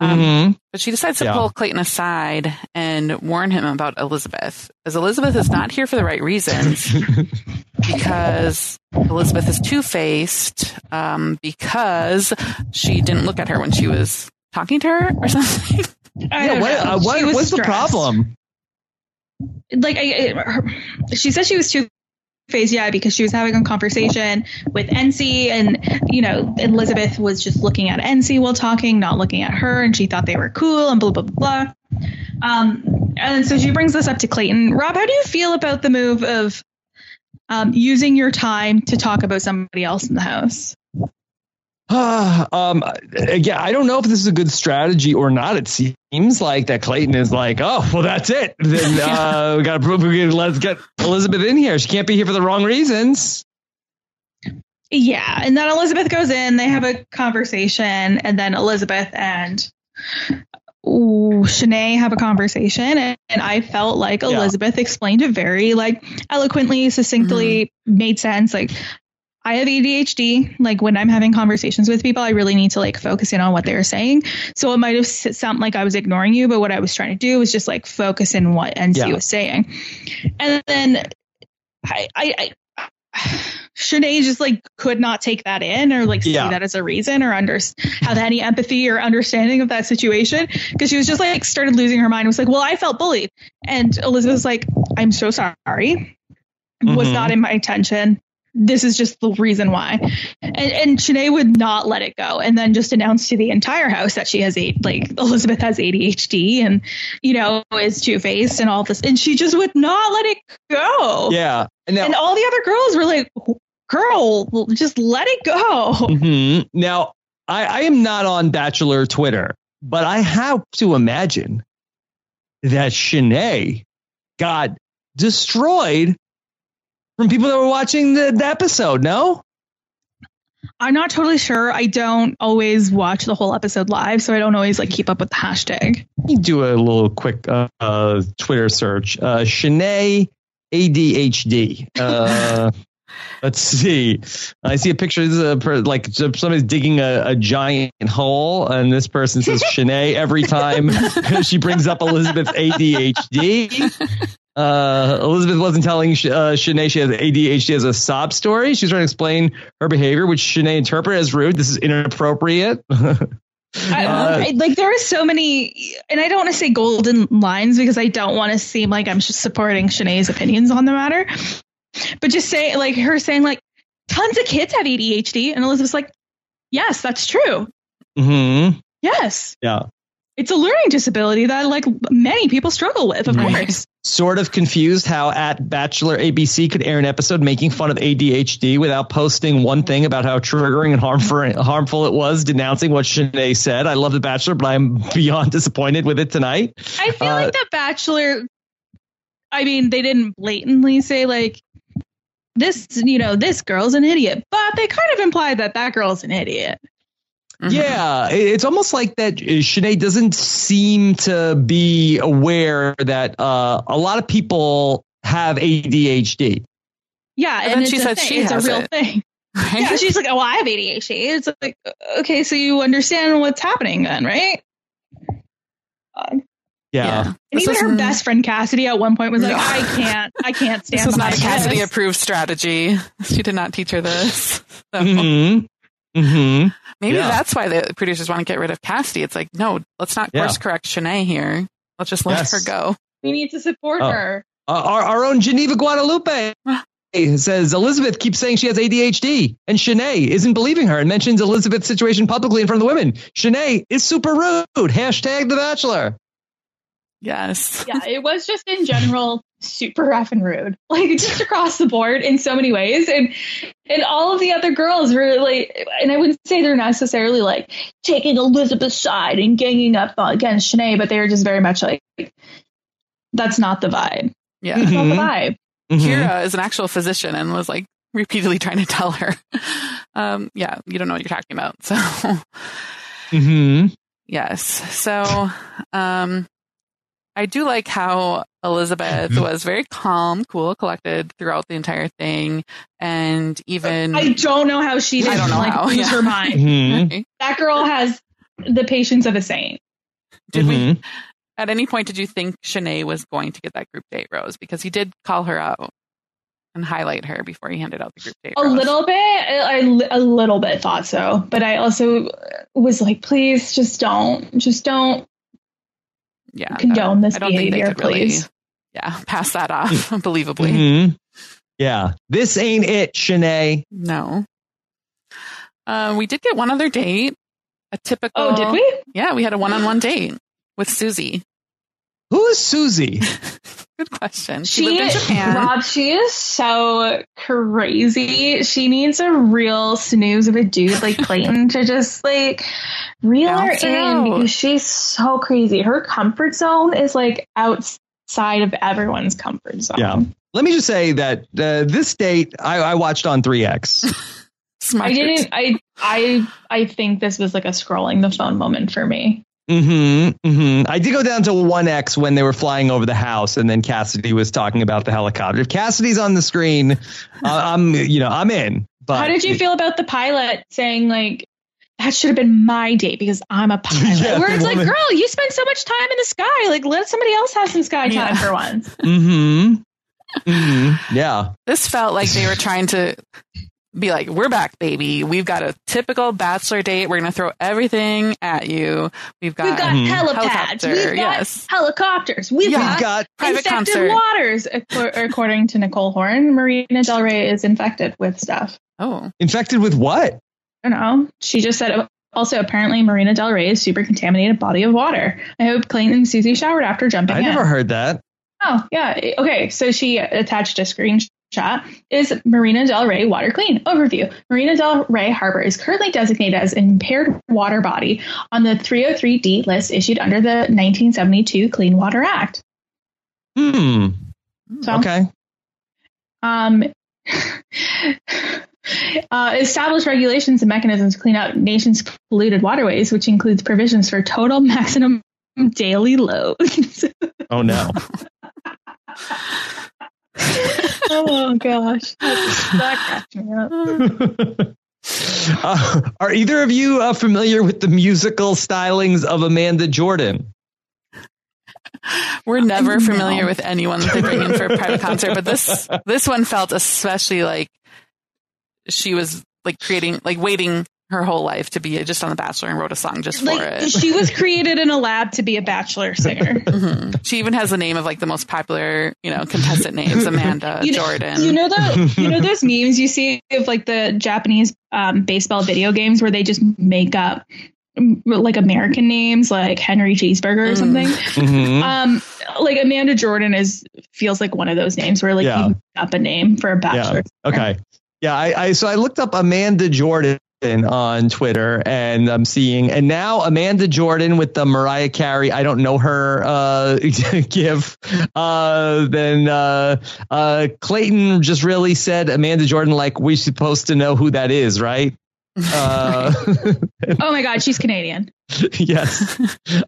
Um,
Mhm.
But she decides to
Yeah.
pull Clayton aside and warn him about Elizabeth, as Elizabeth is not here for the right reasons. because Elizabeth is two faced, um, because she didn't look at her when she was talking to her or something.
Yeah. What, uh, what-
She was
what's the problem?
Like I, it, her, she said she was too face, yeah, because she was having a conversation with NC, and you know Elizabeth was just looking at NC while talking, not looking at her, and she thought they were cool and blah blah blah. blah. Um, and so she brings this up to Clayton. Rob, how do you feel about the move of um, using your time to talk about somebody else in the house?
um, again, I don't know if this is a good strategy or not. It seems like that Clayton is like, oh, well, that's it. Then uh, we got to prove we can, let's get Elizabeth in here. She can't be here for the wrong reasons.
Yeah, and then Elizabeth goes in. They have a conversation, and then Elizabeth and ooh, Shanae have a conversation, and, and I felt like
Yeah.
Elizabeth explained it very like eloquently, succinctly, made sense. Like I have ADHD. Like when I'm having conversations with people, I really need to like focus in on what they're saying. So it might have sounded like I was ignoring you, but what I was trying to do was just like focus in what NC
Yeah.
was saying. And then I, I, I Shanae just like could not take that in or like see
Yeah.
that as a reason or under have any empathy or understanding of that situation because she was just like started losing her mind. Was like, well, I felt bullied, and Elizabeth was like, I'm so sorry, was
Mhm.
not in my intention. This is just the reason why, and and Shanae would not let it go, and then just announced to the entire house that she has eight, like Elizabeth has ADHD, and you know is two faced and all this, and she just would not let it go.
Yeah. And now,
And all the other girls were like, girl, just let it go.
Mhm. now I, I am not on Bachelor Twitter, but I have to imagine that Shanae got destroyed from people that were watching the, the episode. No.
I'm not totally sure. I don't always watch the whole episode live, so I don't always like keep up with the hashtag.
Let me do a little quick uh, uh, Twitter search. Uh, Shanae ADHD. Uh, let's see. I see a picture. This is a, per- like somebody's digging a, a giant hole, and this person says Shanae every time she brings up Elizabeth's ADHD. Uh, Elizabeth wasn't telling uh, Shanae she has ADHD as a sob story. She's trying to explain her behavior, which Shanae interpreted as rude. This is inappropriate. Uh,
like there are so many, and I don't want to say golden lines because I don't want to seem like I'm just supporting Shanae's opinions on the matter. But just say like her saying like tons of kids have ADHD, and Elizabeth's like, yes, that's true.
hmm
Yes,
Yeah.
it's a learning disability that like many people struggle with, of
Right.
course.
sort of confused how at Bachelor ABC could air an episode making fun of ADHD without posting one thing about how triggering and harmful harmful it was, denouncing what Shanae said. I love The Bachelor, but I'm beyond disappointed with it tonight.
I feel
Uh,
like the Bachelor. I mean, they didn't blatantly say like this, you know, this girl's an idiot, but they kind of implied that that girl's an idiot.
Mhm.
Yeah, it's almost like that uh, Shanae doesn't seem to be aware that uh, a lot of people have ADHD.
Yeah,
But
and
then
it's
she
a
said
thing.
she
it's a
has
real
it.
thing.
Right?
Yeah, she's like, oh, I have ADHD. It's like, okay, so you understand what's happening then, right? Uh, and
Yeah.
This
even her best friend Cassidy at one point was like,
No.
I can't, I can't stand.
This was not a Cassidy approved strategy. She did not teach her this. So
hmm hmm
maybe
Yeah.
that's why the producers want to get rid of Cassidy. It's like, no, let's not
Yeah.
course correct Shanae here. Let's just let
Yes.
her go.
We need to support
Oh.
her.
Uh, our, our own Geneva Guadalupe says Elizabeth keeps saying she has ADHD, and Shanae isn't believing her and mentions Elizabeth's situation publicly in front of the women. Shanae is super rude. Hashtag The Bachelor.
Yes.
yeah, it was just in general super rough and rude, like just across the board in so many ways, and and all of the other girls were like, and I wouldn't say they're necessarily like taking Elizabeth's side and ganging up against Shanae, but they were just very much like, that's not the vibe.
Yeah.
That's not the
Mhm.
vibe.
Mhm.
Kira is an actual physician and was like repeatedly trying to tell her, um, yeah, you don't know what you're talking about. So,
Mm-hmm.
yes. So, um, I do like how Elizabeth
Mm-hmm.
was very calm, cool, collected throughout the entire thing. And even,
I don't know how she
I
didn't
don't know
like
how,
lose
yeah.
her mind.
Mhm.
That girl has the patience of a saint.
did we,
Mhm.
at any point, did you think Shanae was going to get that group date rose? Because he did call her out and highlight her before he handed out the group date
A
rose.
little bit, I, a little bit thought so, but I also was like, please, just don't, just don't
yeah,
condone this
I don't think they
behavior,
could really,
please.
yeah, pass that off believably.
Mhm. Yeah. This ain't it, Shanae.
No. Uh, we did get one other date. A typical.
Oh, did we?
Yeah, we had a one-on-one date with Susie.
Who is Susie?
Good question. She,
She,
lived in Japan.
Rob, she is so crazy. She needs a real snooze of a dude like Clayton to just like reel her
Bounce her
in
out.
because she's so crazy. Her comfort zone is like outside of everyone's comfort zone.
Yeah. Let me just say that uh, this date I, I watched on 3X.
Smart.
I didn't. I I I think this was like a scrolling the phone moment for me.
Mm-hmm, hmm I did go down to 1X when they were flying over the house, and then Cassidy was talking about the helicopter. If Cassidy's on the screen, uh, I'm you know I'm in. But
How did you feel about the pilot saying like? That should have been my date because I'm a pilot.
Yeah,
Where
the
it's like, girl, you spend so much time in the sky. Like, let somebody else have some sky time
Yeah.
for once.
Mm-hmm. Mm-hmm. Yeah.
This felt like they were trying to be like, "We're back, baby. We've got a typical bachelor date. We're gonna throw everything at you. We've got,
We've got
Mhm.
helipads.
Helicopter,
We've got
yes.
helicopters. We've
Yeah.
got,
We've got
private
infected
concert.
waters. According to Nicole Horn, Marina Del Rey is infected with stuff.
oh,
infected with what?
I don't know. She just said. Also, apparently, Marina Del Rey is super contaminated body of water. I hope Clayton and Susie showered after jumping
I
in.
never heard that.
Oh, yeah. Okay. So she attached a screenshot. Is Marina Del Rey water clean? Overview. Marina Del Rey Harbor is currently designated as an impaired water body on the 303D list issued under the 1972 Clean Water Act.
Hmm.
So,
Okay.
um, uh, establish regulations and mechanisms to clean out nation's polluted waterways, which includes provisions for total maximum daily loads.
Oh no.
oh gosh, that cracked me up.
Uh, are either of you uh, familiar with the musical stylings of Amanda Jordan?
we're never
No.
familiar with anyone that they bring in for a private concert, but this this one felt especially like she was like creating, like waiting her whole life to be just on The Bachelor and wrote a song just for it.
she was created in a lab to be a bachelor singer.
Mhm. She even has the name of like the most popular, you know, contestant names, Amanda
You know-
Jordan.
You know the you know those memes you see of like the Japanese um, baseball video games where they just make up mm, like American names like Henry Cheeseburger or
Mm.
something.
Mhm.
Um, like Amanda Jordan is feels like one of those names where like
Yeah.
you make up a name for a bachelor.
Okay. Yeah, I, I so I looked up Amanda Jordan on Twitter and I'm seeing and now Amanda Jordan with the Mariah Carey I don't know her uh gif uh then uh uh Clayton just really said Amanda Jordan like we're supposed to know who that is right uh
Oh my God, she's Canadian.
yes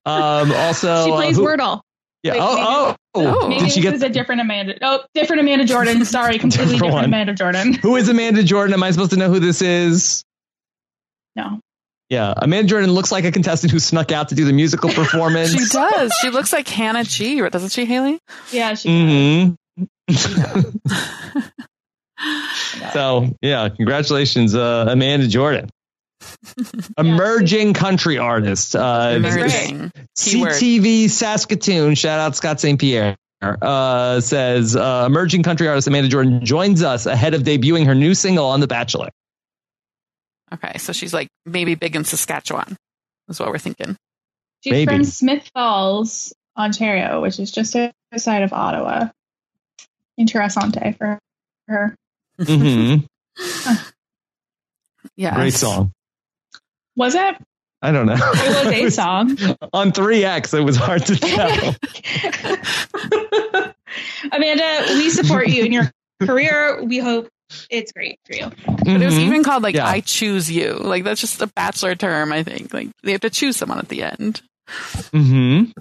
um also
she
uh,
plays
who-
Wordle.
yeah
Wait, maybe-
oh oh,
Oh.
Maybe
did she
this
get
is a different Amanda. Oh, different Amanda Jordan. Sorry, completely
Different
different. Amanda Jordan.
who is Amanda Jordan am I supposed to know who this is
No.
Yeah, Amanda Jordan looks like a contestant who snuck out to do the musical performance.
she does. She looks like Hannah G, doesn't she, Haley?
Yeah, she.
mm-hmm. so yeah, congratulations, uh, Amanda Jordan, emerging country artist. Uh,
Emerging.
CTV Saskatoon. Shout out Scott St. Pierre. Uh, says uh, emerging country artist Amanda Jordan joins us ahead of debuting her new single on The Bachelor.
Okay, so she's like maybe big in Saskatchewan. Is what we're thinking.
She's
Maybe.
from Smith Falls, Ontario, which is just outside of Ottawa. Interessante for her.
hmm
Yeah.
Great song.
Was it?
I don't know.
It was a song.
on 3X, it was hard to tell.
Amanda, we support you in your career. We hope it's great for you.
But it was even called like
Yeah.
I choose you. Like that's just a bachelor term, I think. Like they have to choose someone at the end.
Mhm.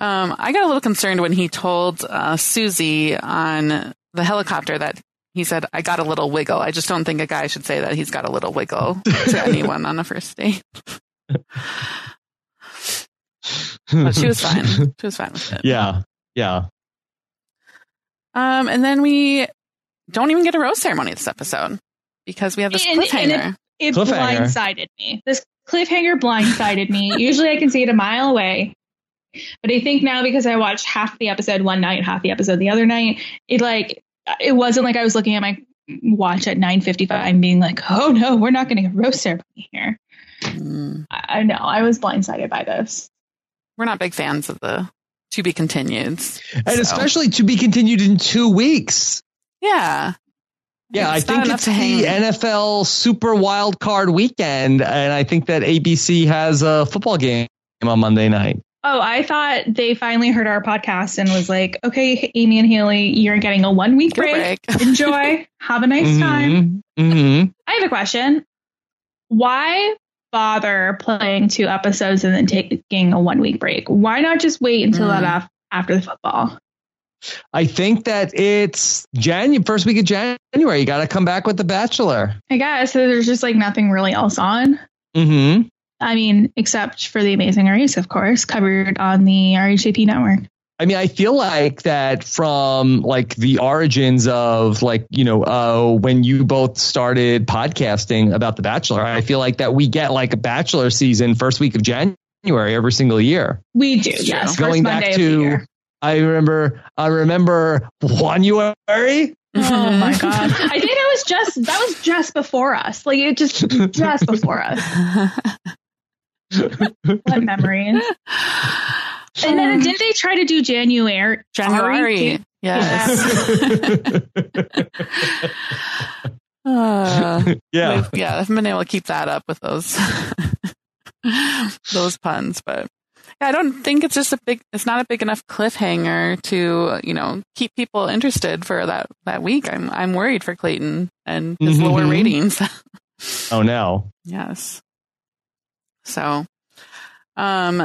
Um, I got a little concerned when he told uh, Susie on the helicopter that he said, I got a little wiggle. I just don't think a guy should say that he's got a little wiggle to anyone on a first date. But she was fine. She was fine with it.
Yeah. Yeah.
Um, and then we don't even get a rose ceremony this episode because we have this
And- and
cliffhanger.
It
Cliffhanger.
blindsided me. This cliffhanger blindsided me. Usually I can see it a mile away. But I think now because I watched half the episode one night, half the episode the other night, it like it wasn't like I was looking at my watch at 9:55 and being like, "Oh no, we're not getting a rose ceremony here."
Mm.
I, I know I was blindsided by this.
We're not big fans of the to be continued.
And
so,
especially to be continued in two weeks.
Yeah,
Yeah,
It's
I think it's
to
the
hang-
NFL Super Wild Card Weekend, and I think that ABC has a football game on Monday night.
Oh, I thought they finally heard our podcast and was like, "Okay, Ami and Haley, you're getting a one week break.
break.
Enjoy. Have a nice time."
hmm
I have a question. Why bother playing two episodes and then taking a one week break? Why not just wait until
Mm.
that af- after the football?
I think that it's January, first week of January. You got to come back with The Bachelor.
I guess so there's just like nothing really else on.
hmm
I mean, except for the Amazing Race, of course, covered on the RHAP network.
I mean, I feel like that from like the origins of like, you know, uh, when you both started podcasting about The Bachelor, I feel like that we get like a Bachelor season first week of January every single year.
We do, yes.
true.
First
Going
Monday
back
of the
to,
year.
I remember, I remember January.
Oh my god! I think that was just that was just before us. Like it just just before us. What memories? And then didn't they try to do January?
January. Yes. Uh,
yeah.
we've- yeah, I haven't been able to keep that up with those those puns, but yeah, I don't think it's just a big. It's not a big enough cliffhanger to you know keep people interested for that that week. I'm I'm worried for Clayton and his lower
Mhm.
ratings.
Oh, no.
yes. So, um,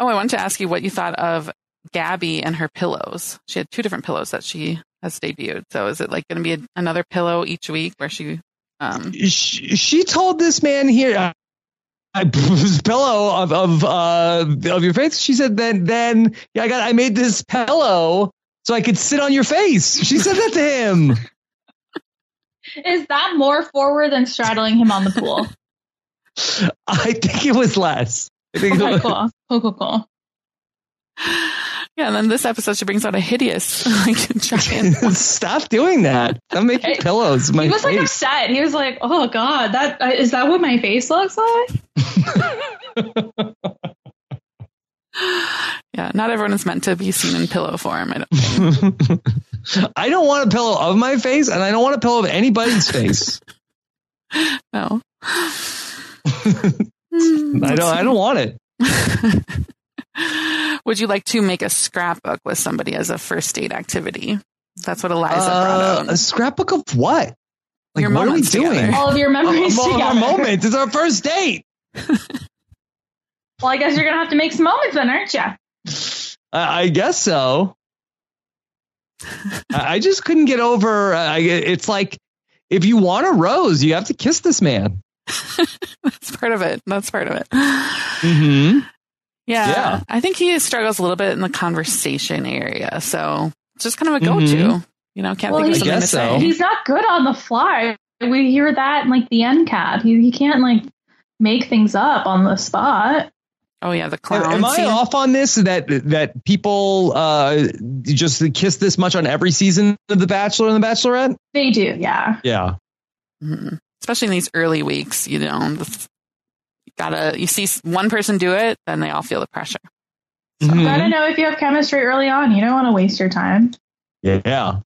oh, I wanted to ask you what you thought of Gabby and her pillows. She had two different pillows that she has debuted. So, is it like going to be a, another pillow each week where she? Um,
she, she told this man here, uh, pillow of of uh, of your face. She said, then then yeah, I got I made this pillow so I could sit on your face. She said that to him.
Is that more forward than straddling him on the pool?
I think it was less. I think it was,
cool, cool, cool, cool.
Yeah, and then this episode she brings out a hideous like giant.
Stop doing that. I'm making
Hey,
pillows. My
he was like upset. He was like, "Oh God, that uh, is that what my face looks like?"
yeah, not everyone is meant to be seen in pillow form. I don't.
I don't want a pillow of my face, and I don't want a pillow of anybody's face.
No.
I don't. I don't want it.
Would you like to make a scrapbook with somebody as a first date activity? That's what Eliza brought
Uh,
out.
a scrapbook of what? Like,
Your
what are we
moments
doing?
All of your memories
All of our moments. It's our first date.
Well, I guess you're gonna have to make some moments then, aren't you?
I I guess so. I I just couldn't get over. Uh, it's like if you want a rose, you have to kiss this man.
That's part of it. That's part of it.
Mm-hmm.
Yeah,
Yeah.
I think he struggles a little bit in the conversation area. So it's just kind of a go to.
Mhm.
You know, can't
Well,
think of something to
guess so.
say.
He's not good on the fly. We hear that in like the end cap. He, he can't like make things up on the spot.
Oh yeah, the clown.
Am I
scene.
off on this? That that people uh, just kiss this much on every season of The Bachelor and The Bachelorette?
They do, yeah.
Yeah.
Mhm. Especially in these early weeks, you know, the- you gotta you see one person do it, then they all feel the pressure.
Mhm.
Gotta know if you have chemistry early on. You don't want to waste your time.
Yeah.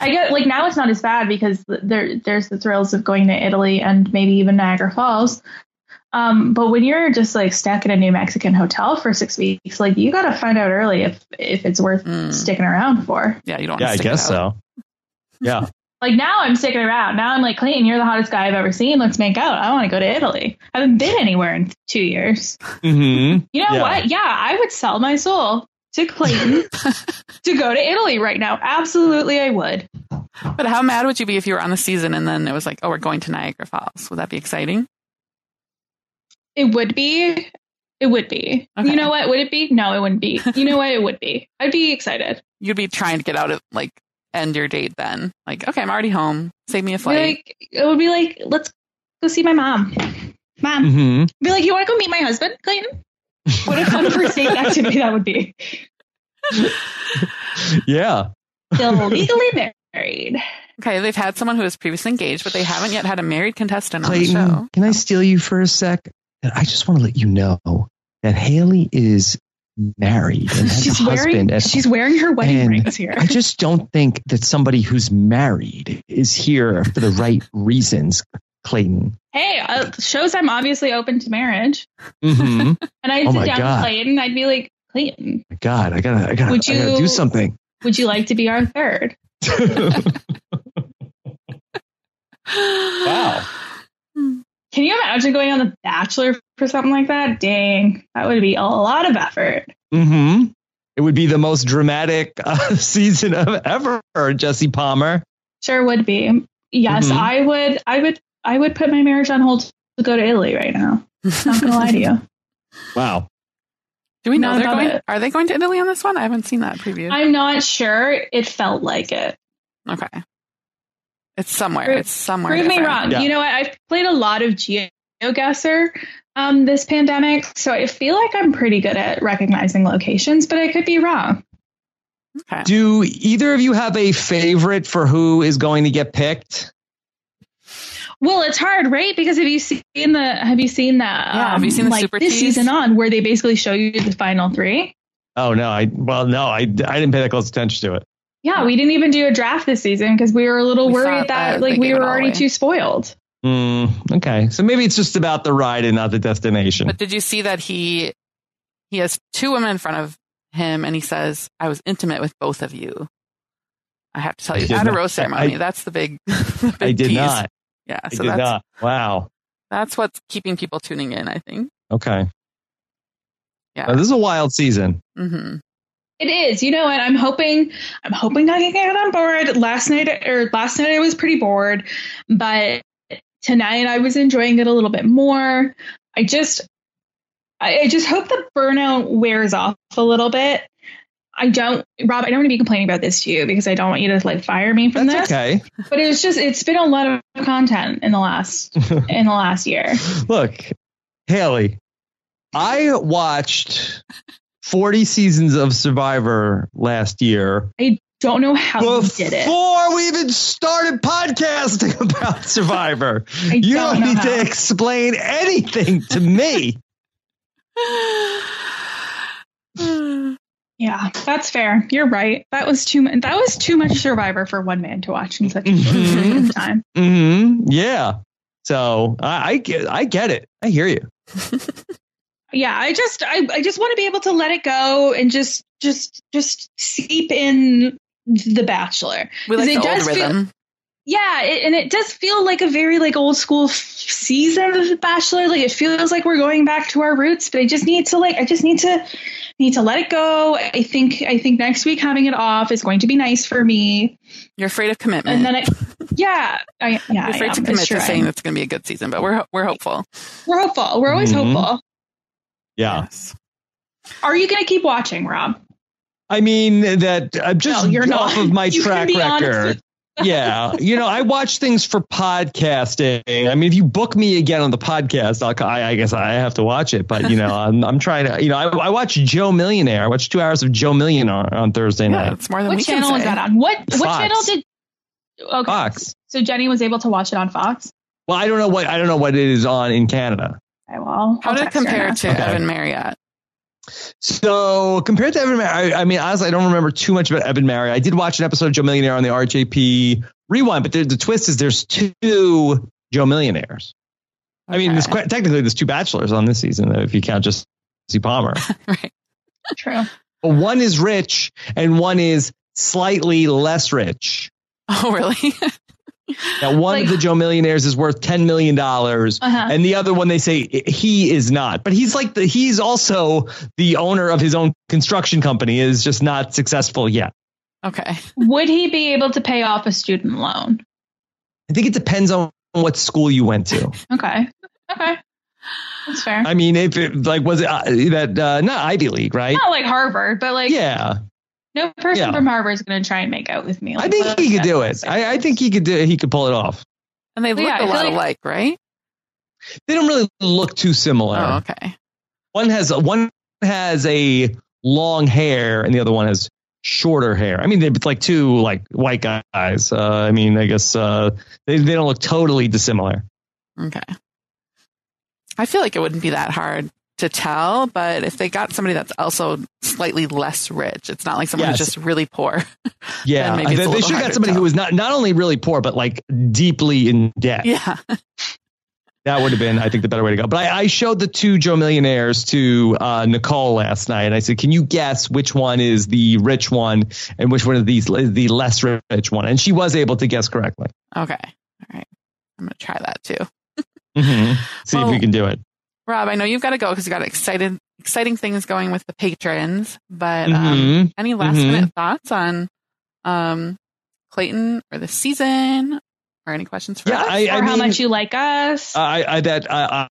I get like now it's not as bad because there there's the thrills of going to Italy and maybe even Niagara Falls. Um, but when you're just like stuck in a New Mexican hotel for six weeks, like you got to find out early if if it's worth
Mm.
sticking around for.
Yeah, you don't.
Yeah,
wanna
I
stick it
guess
out.
so. Yeah.
Like now I'm sticking around. Now I'm like Clayton, you're the hottest guy I've ever seen. Let's make out. I want to go to Italy. I haven't been anywhere in two years.
hmm
You know
Yeah.
what? Yeah, I would sell my soul to Clayton to go to Italy right now. Absolutely, I would.
But how mad would you be if you were on the season and then it was like, oh, we're going to Niagara Falls? Would that be exciting?
It would be. It would be.
Okay.
You know what? Would it be? No, it wouldn't be. You know what? It would be. I'd be excited.
You'd be trying to get out of like end your date then. Like, okay, I'm already home. Save me a flight.
like, it would be like, let's go see my mom. Mom.
hmm
Be like, you want to go meet my husband, Clayton? What a fun first date activity that would be.
Yeah.
Still legally married.
Okay, they've had someone who was previously engaged, but they haven't yet had a married contestant on the
Clayton,
show.
can I steal you for a sec? I just want to let you know that Haley is married and has
She's
a
wearing
husband. and-
she's wearing her wedding
and
rings here.
I just don't think that somebody who's married is here for the right reasons, Clayton.
Hey, uh, shows I'm obviously open to marriage.
Mm-hmm.
And I'd
Oh
sit down
God.
with Clayton. I'd be like, Clayton,
God, I gotta, I gotta,
Would
I gotta do something.
would you like to be our third?
Wow.
Can you imagine going on The Bachelor for something like that? Dang, that would be a lot of effort.
Mm-hmm. It would be the most dramatic uh, season of ever, Jesse Palmer.
Sure would be. Yes,
Mhm.
I would. I would. I would put my marriage on hold to go to Italy right now. Not gonna lie to you.
Wow.
Do we know
Not
they're going?
it.
Are they going to Italy on this one? I haven't seen that preview.
I'm not sure. It felt like it.
okay, it's somewhere.
Prove-
it's somewhere.
Prove me wrong.
Yeah.
You know what? I've played a lot of GeoGuessr um, this pandemic, so I feel like I'm pretty good at recognizing locations, but I could be wrong.
Okay.
Do either of you have a favorite for who is going to get picked?
Well, it's hard, right? Because have you seen the have you seen that? um,
Yeah, have you seen the
like
Super
this
Tease?
season on where they basically show you the final three?
Oh no, I well no, I, I didn't pay that close attention to it.
Yeah, we didn't even do a draft this season because we were a little
We
worried that,
that
like we were already
away.
too spoiled.
Mm, okay, so maybe it's just about the ride and not the destination.
But did you see that he he has two women in front of him, and he says, "I was intimate with both of you." I have to tell you,
did
at a
not-
rose ceremony,
I-
that's the big. the big
I did
tease.
not.
Yeah,
I
so
did
that's
not. Wow.
that's what's keeping people tuning in. I think.
Okay.
Yeah.
Now, this is a wild season.
hmm
It is. You know what? I'm hoping. I'm hoping I can get on board. Last night or last night I was pretty bored, but tonight I was enjoying it a little bit more. I just, I, I just hope the burnout wears off a little bit. I don't, Rob. I don't want to be complaining about this to you because I don't want you to like fire me from
That's
this.
okay.
But it's just, it's been a lot of content in the last in the last year.
Look, Haley, I watched 40 seasons of Survivor last year I
Don't know how you did it.
before we even started podcasting about Survivor.
I
You
don't
don't need
how.
to explain anything to me.
Yeah, that's fair. You're right. That was too much. That was too much Survivor for one man to watch in such a short
Mhm.
period of time.
hmm Yeah. So I, I get, I get it. I hear you.
Yeah, I just, I, I just want to be able to let it go and just, just, just seep in The Bachelor.
we like
It
the
does
old
feel- Yeah, it, and it does feel like a very like old school f- season of The Bachelor. Like it feels like we're going back to our roots, but I just need to like, I just need to need to let it go. I think, I think next week having it off is going to be nice for me.
You're afraid of commitment.
And then I, yeah, I, yeah,
You're
I
afraid
am.
to commit
true.
to saying it's going to be a good season, but we're we're hopeful.
We're hopeful. We're always
Mhm.
hopeful.
Yeah.
Yes.
Are you going to keep watching, Rob?
I mean that I'm just
No, you're
off
not.
of my
You
track record. yeah, you know, I watch things for podcasting. I mean, if you book me again on the podcast, I'll, I, I guess I have to watch it. But you know, I'm, I'm trying to. You know, I, I watch Joe Millionaire. I watched two hours of Joe Millionaire on Thursday
Yeah,
night.
it's more than we
What
can
channel is that on? What what channel did? Okay,
Fox.
so Jenny was able to watch it on Fox.
Well, I don't know what I don't know what it is on in Canada.
Okay, well,
How
I'll
did it compare to
Okay.
Evan Marriott?
So compared to Evan, Mar- I, I mean, honestly, I don't remember too much about Evan Marriott. I did watch an episode of Joe Millionaire on the RJP Rewind, but the, the twist is there's two Joe Millionaires. I mean, there's quite, technically there's two bachelors on this season if you count just C. Palmer.
right.
True.
but one is rich and one is slightly less rich.
Oh, really?
Now, one
Like-
of the Joe Millionaires is worth ten million dollars,
Uh-huh.
and the other one they say he is not. But he's like the he's also the owner of his own construction company. Is just not successful yet.
okay.
Would he be able to pay off a student loan?
I think it depends on what school you went to.
Okay. Okay. That's fair.
I mean, if it, like was it uh, that uh, not Ivy League, right?
Not like Harvard, but like
Yeah,
no person
Yeah.
from Harvard is going to try and make out with me.
I think he could do it. I, I think he could do. He could pull it off.
And they
But
look
yeah, I
a
feel
lot
like-
alike, right?
They don't really look too similar.
Oh, okay.
One has one has a long hair, and the other one has shorter hair. I mean, they're like two like white guys. Uh, I mean, I guess uh, they they don't look totally dissimilar.
Okay. I feel like it wouldn't be that hard to tell, but if they got somebody that's also slightly less rich, it's not like someone
Yes.
who's just really poor.
Yeah, they, they should have got somebody who was not not only really poor but like deeply in debt.
yeah.
That would have been, I think, the better way to go. But I, I showed the two Joe Millionaires to uh, Nicole last night, and I said, "Can you guess which one is the rich one and which one of these is the less rich one?" And she was able to guess correctly.
Okay. All right. I'm going to try that too.
Mm-hmm. See if we can do it.
Rob, I know you've got to go because you got excited, exciting things going with the patrons, but um,
Mhm.
any last
Mhm.
minute thoughts on um, Clayton or the season or any questions for
Yeah,
us?
I,
or
I
how
mean,
much you like us.
I, I that I,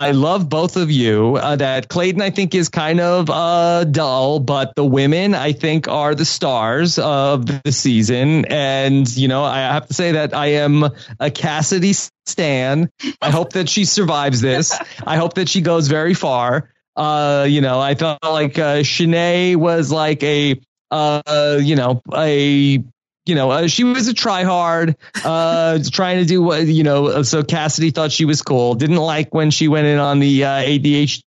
I love both of you. Uh, that Clayton, I think, is kind of uh, dull, but the women, I think, are the stars of the season. And you know, I have to say that I am a Cassidy stan. I hope that she survives this. I hope that she goes very far. Uh, you know, I felt like uh, Shanae was like a, uh, you know, a you know, uh, she was a tryhard, uh, trying to do what, you know, uh, so Cassidy thought she was cool. Didn't like when she went in on the uh, ADHD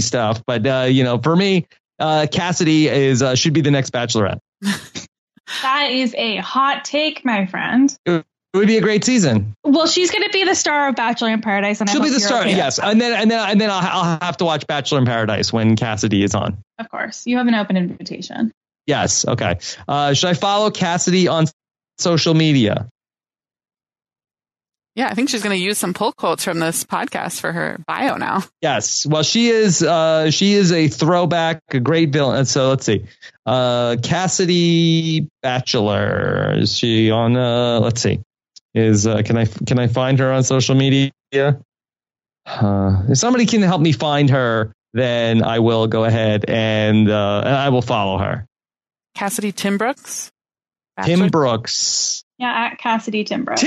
stuff. But, uh, you know, for me, uh, Cassidy is, uh, should be the next bachelorette.
that is a hot take, my friend.
It would be a great season.
Well, she's going to be the star of Bachelor in Paradise, and
She'll be the star.
okay.
Yes. And then, and then, and then I'll, I'll have to watch Bachelor in Paradise when Cassidy is on.
Of course, you have an open invitation.
Yes. Okay. Uh, should I follow Cassidy on social media?
yeah, I think she's going to use some pull quotes from this podcast for her bio now.
Yes. Well, she is. Uh, she is a throwback, a great villain. So let's see. Uh, Cassidy Bachelor. Is she on? Uh, let's see. Is uh, can I can I find her on social media? Uh, if somebody can help me find her, then I will go ahead and uh, and I will follow her.
Cassidy Timbrooks.
Tim Brooks.
Yeah, at Cassidy Timbrook.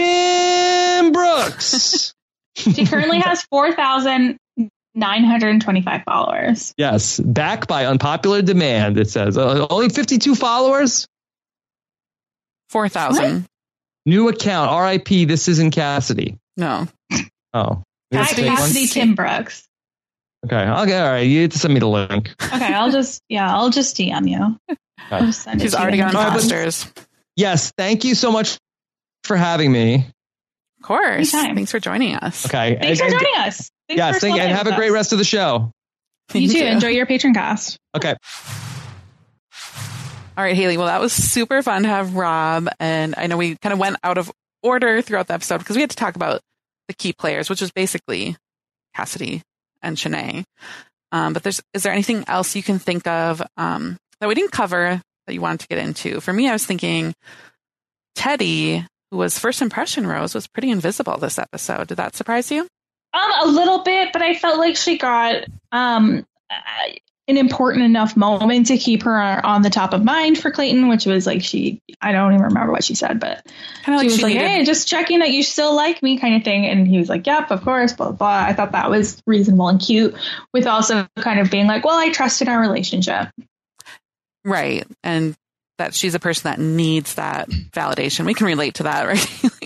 Timbrooks.
She currently has 4,925 followers.
yes, back by unpopular demand. It says uh, only fifty-two followers.
4,000.
New account. R.I.P. This isn't Cassidy.
No.
Oh.
At
Let's take one.
Cassidy Timbrooks.
Okay. Okay. All right. You have to send me the link.
Okay, I'll just, yeah, I'll just DM you. I'll just send it
She's already
in
on
the
All right, but-
posters.
Yes. Thank you so much for having me.
Of course.
Anytime.
Thanks for joining us.
Okay.
Thanks for
And- and-
joining us. Thanks
Yes.
for
Thank, and have a great
us.
rest of the show.
You too. Enjoy your patron cast.
Okay.
All right, Haley. Well, that was super fun to have Rob. And I know we kind of went out of order throughout the episode because we had to talk about the key players, which was basically Cassidy and Shanae. Um, but there's, is there anything else you can think of um, that we didn't cover that you wanted to get into? For me, I was thinking Teddy, who was first impression Rose, was pretty invisible this episode. Did that surprise you?
Um, a little bit, but I felt like she got um uh, an important enough moment to keep her on the top of mind for Clayton, which was like she I don't even remember what she said, but
Kind of
she
like
was
she
like,
needed,
"Hey, just checking that you still like me," kind of thing. And he was like, "Yep, of course." Blah blah. blah. I thought that was reasonable and cute, with also kind of being like, "Well, I trust in our relationship."
Right, and that she's a person that needs that validation. We can relate to that, right?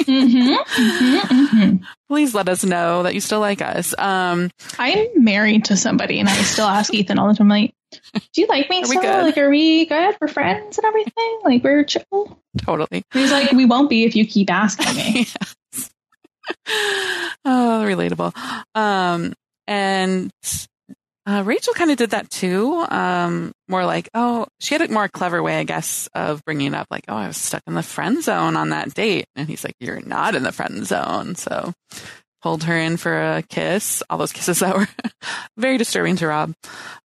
hmm hmm hmm
Please let us know that you still like us. Um,
I'm married to somebody, and I still ask Ethan all the time, like, "Do you like me still? Like, are we good? We're friends and everything? Like, we're chill."
totally.
He's like, "We won't be if you keep asking me."
yes. oh, relatable. Um, and uh, Rachel kind of did that too. Um, more like, oh, she had a more clever way, I guess, of bringing it up. Like, oh, I was stuck in the friend zone on that date, and he's like, you're not in the friend zone. So pulled her in for a kiss. All those kisses that were very disturbing to Rob.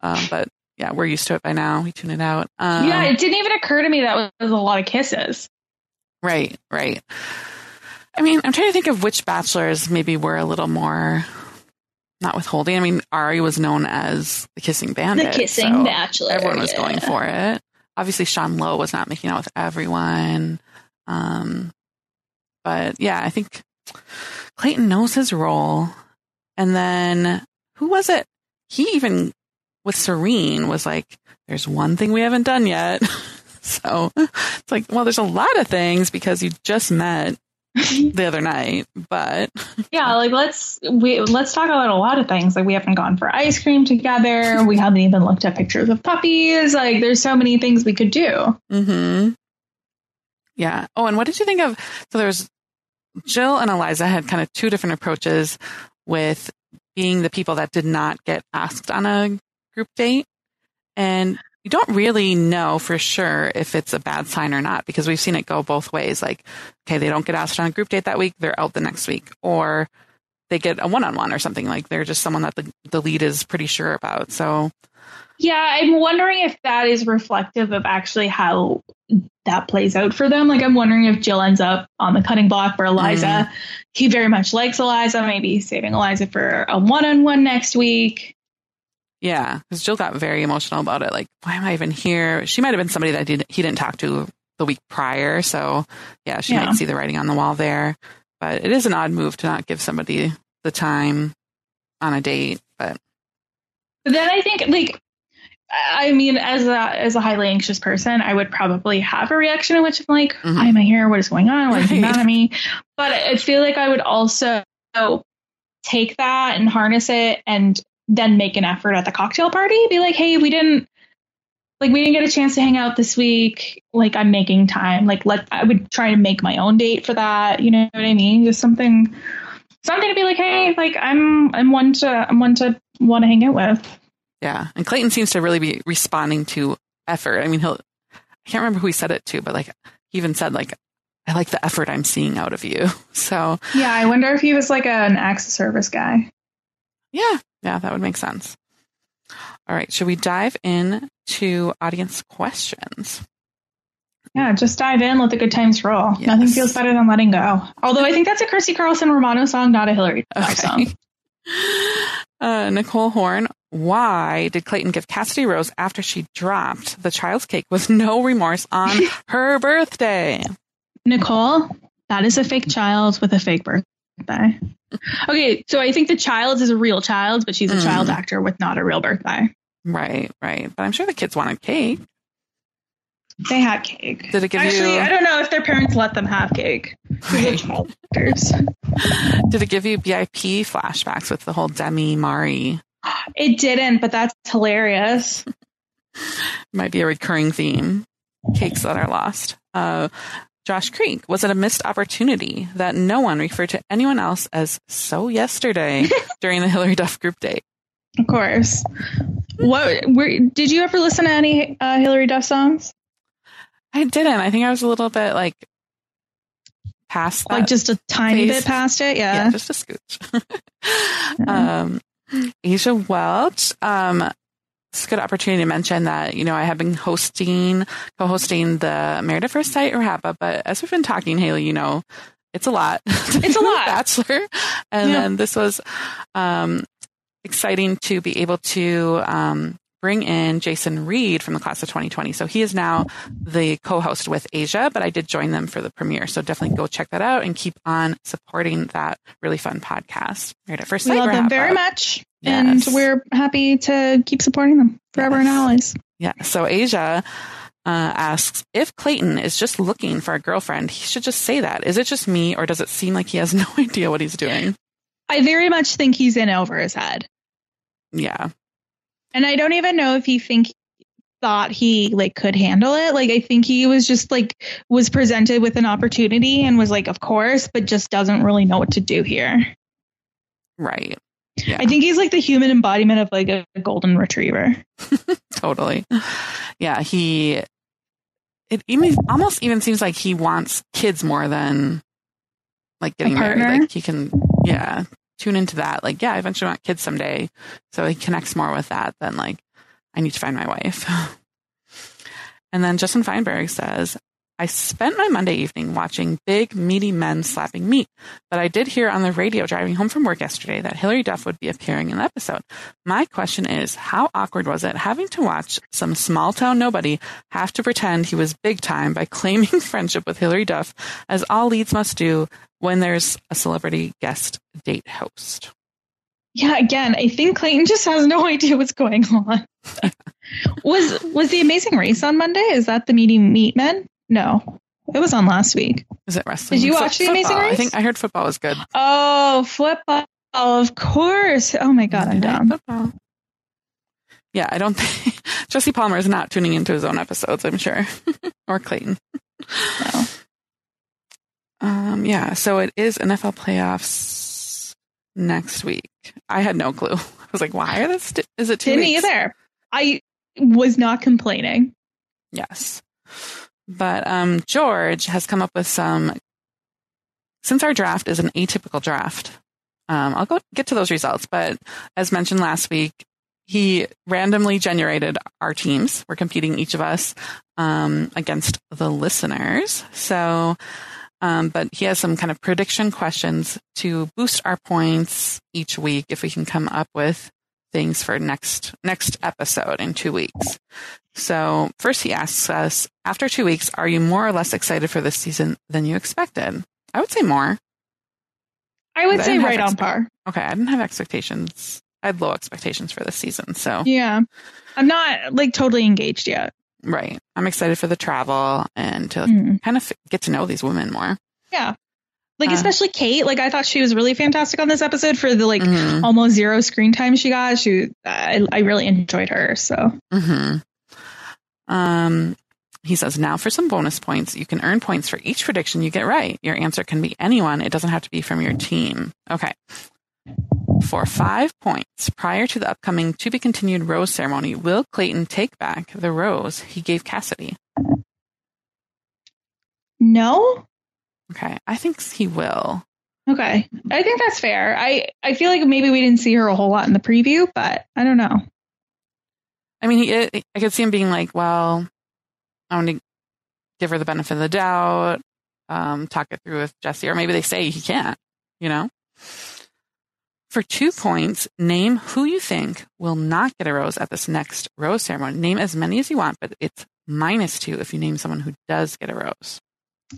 Um, but yeah, we're used to it by now. We tune it out. Um,
yeah, it didn't even occur to me that was a lot of kisses.
Right, right. I mean, I'm trying to think of which bachelors maybe were a little more not withholding. I mean, Ari was known as the kissing bandit. The kissing so
bachelor.
Everyone was going for it. Obviously, Sean Lowe was not making out with everyone. Um, but yeah, I think Clayton knows his role. And then who was it? He even with Serene was like, "There's one thing we haven't done yet." So it's like, well, there's a lot of things because you just met the other night, but
yeah, like let's we let's talk about a lot of things. Like we haven't gone for ice cream together. We haven't even looked at pictures of puppies. Like there's so many things we could do.
hmm Yeah. Oh, and what did you think of? So there's Jill and Eliza had kind of two different approaches with being the people that did not get asked on a group date. And you don't really know for sure if it's a bad sign or not because we've seen it go both ways. Like, okay, they don't get asked on a group date that week, they're out the next week. Or they get a one on one or something. Like they're just someone that the, the lead is pretty sure about. So,
yeah, I'm wondering if that is reflective of actually how that plays out for them. Like, I'm wondering if Jill ends up on the cutting block for Eliza. Mm. He very much likes Eliza, maybe saving Eliza for a one on one next week.
Yeah, because Jill got very emotional about it. Like, why am I even here? She might have been somebody that did, he didn't talk to the week prior. So, yeah, she yeah. might see the writing on the wall there. But it is an odd move to not give somebody the time on a date. But,
but then I think, like, I mean, as a as a highly anxious person, I would probably have a reaction in which I'm like, mm-hmm. why am I here? What is going on? What is mad at me? But I feel like I would also take that and harness it and then make an effort at the cocktail party. Be like, hey, we didn't like we didn't get a chance to hang out this week. Like I'm making time. Like let I would try to make my own date for that. You know what I mean? Just something something to be like, hey, like I'm I'm one to I'm one to want to hang out with.
Yeah. And Clayton seems to really be responding to effort. I mean, he'll, I can't remember who he said it to, but like, he even said, like, I like the effort I'm seeing out of you. So,
yeah, I wonder if he was like an acts of service guy.
Yeah. Yeah, that would make sense. All right. Should we dive in to audience questions?
Yeah, just dive in, let the good times roll. Yes. Nothing feels better than letting go. Although I think that's a Christy Carlson Romano song, not a Hilary okay. song.
Uh, Nicole Horn, why did Clayton give Cassidy Rose after she dropped the child's cake with no remorse on her birthday?
Nicole, that is a fake child with a fake birthday. Okay, so I think the child is a real child, but she's a mm. child actor with not a real birthday.
Right, right. But I'm sure the kids wanted cake.
They had cake.
Did it give
Actually,
you?
I don't know if their parents let them have cake. Right.
Did it give you BIP flashbacks with the whole Demi Mari?
It didn't, but that's hilarious.
Might be a recurring theme. Cakes that are lost. Uh, Josh Creek, was it a missed opportunity that no one referred to anyone else as so yesterday during the Hilary Duff group date?
Of course. What were, did you ever listen to any uh, Hilary Duff songs?
I didn't. I think I was a little bit like past
like just a tiny phase. bit past it. Yeah,
yeah just a scooch. yeah. Um, Asia Welch. Um, it's a good opportunity to mention that you know I have been hosting, co-hosting the Married at First Sight RHAPA, but as we've been talking, Haley, you know, it's a lot.
It's a lot.
Bachelor, and yeah. then this was um, exciting to be able to um, bring in Jason Reed from the class of 2020. So he is now the co-host with Asia, but I did join them for the premiere. So definitely go check that out and keep on supporting that really fun podcast.
Right at first we love them very much. Yes. And we're happy to keep supporting them forever yes. and always.
Yeah. So Asia uh, asks if Clayton is just looking for a girlfriend, he should just say that. Is it just me, or does it seem like he has no idea what he's doing?
I very much think he's in over his head.
Yeah.
And I don't even know if he think thought he like could handle it. Like I think he was just like was presented with an opportunity and was like, of course, but just doesn't really know what to do here.
Right.
Yeah. I think he's like the human embodiment of like a, a golden retriever.
totally. Yeah, he it even almost even seems like he wants kids more than like getting married. Like he can yeah, tune into that. Like, yeah, I eventually want kids someday. So he connects more with that than like, I need to find my wife. and then Justin Feinberg says, I spent my Monday evening watching big, meaty men slapping meat, but I did hear on the radio driving home from work yesterday that Hilary Duff would be appearing in the episode. My question is, how awkward was it having to watch some small town nobody have to pretend he was big time by claiming friendship with Hilary Duff, as all leads must do when there's a celebrity guest date host?
Yeah, again, I think Clayton just has no idea what's going on. was was the Amazing Race on Monday? Is that the meeting meat men? No, it was on last week.
Is it wrestling?
Did you watch the Amazing Race?
I think I heard football was good.
Oh, football, of course. Oh my god, I'm down.
Football. Yeah, I don't think Jesse Palmer is not tuning into his own episodes. I'm sure, or Clayton.
No.
Um, yeah, so it is NFL playoffs next week. I had no clue. I was like, why are this? Is it two
Didn't
weeks?
either. I was not complaining.
Yes. But um, George has come up with some. Since our draft is an atypical draft, um, I'll go get to those results. But as mentioned last week, he randomly generated our teams. We're competing each of us um, against the listeners. So, um, but he has some kind of prediction questions to boost our points each week if we can come up with things for next next episode in two weeks. So first he asks us, after two weeks, are you more or less excited for this season than you expected? I would say more.
I would say
have
right on par.
Okay, I didn't have expectations. I had low expectations for this season. So
Yeah. I'm not like totally engaged yet.
right. I'm excited for the travel and to
Mm.
kind of get to know these women more.
Yeah. Like
Uh.
especially Kate, like I thought she was really fantastic on this episode for the like
Mhm.
almost zero screen time she got. She I, I really enjoyed her. So
hmm Um, he says, now for some bonus points. You can earn points for each prediction you get right. Your answer can be anyone. It doesn't have to be from your team. Okay. For five points prior to the upcoming to be continued rose ceremony, will Clayton take back the rose he gave Cassidy?
no.
Okay. I think he will.
Okay. I think that's fair. I I feel like maybe we didn't see her a whole lot in the preview, but I don't know.
I mean, he, I could see him being like, well, I want to give her the benefit of the doubt, um, talk it through with Jesse, or maybe they say he can't, you know? For two points, name who you think will not get a rose at this next rose ceremony. Name as many as you want, but it's minus two if you name someone who does get a rose.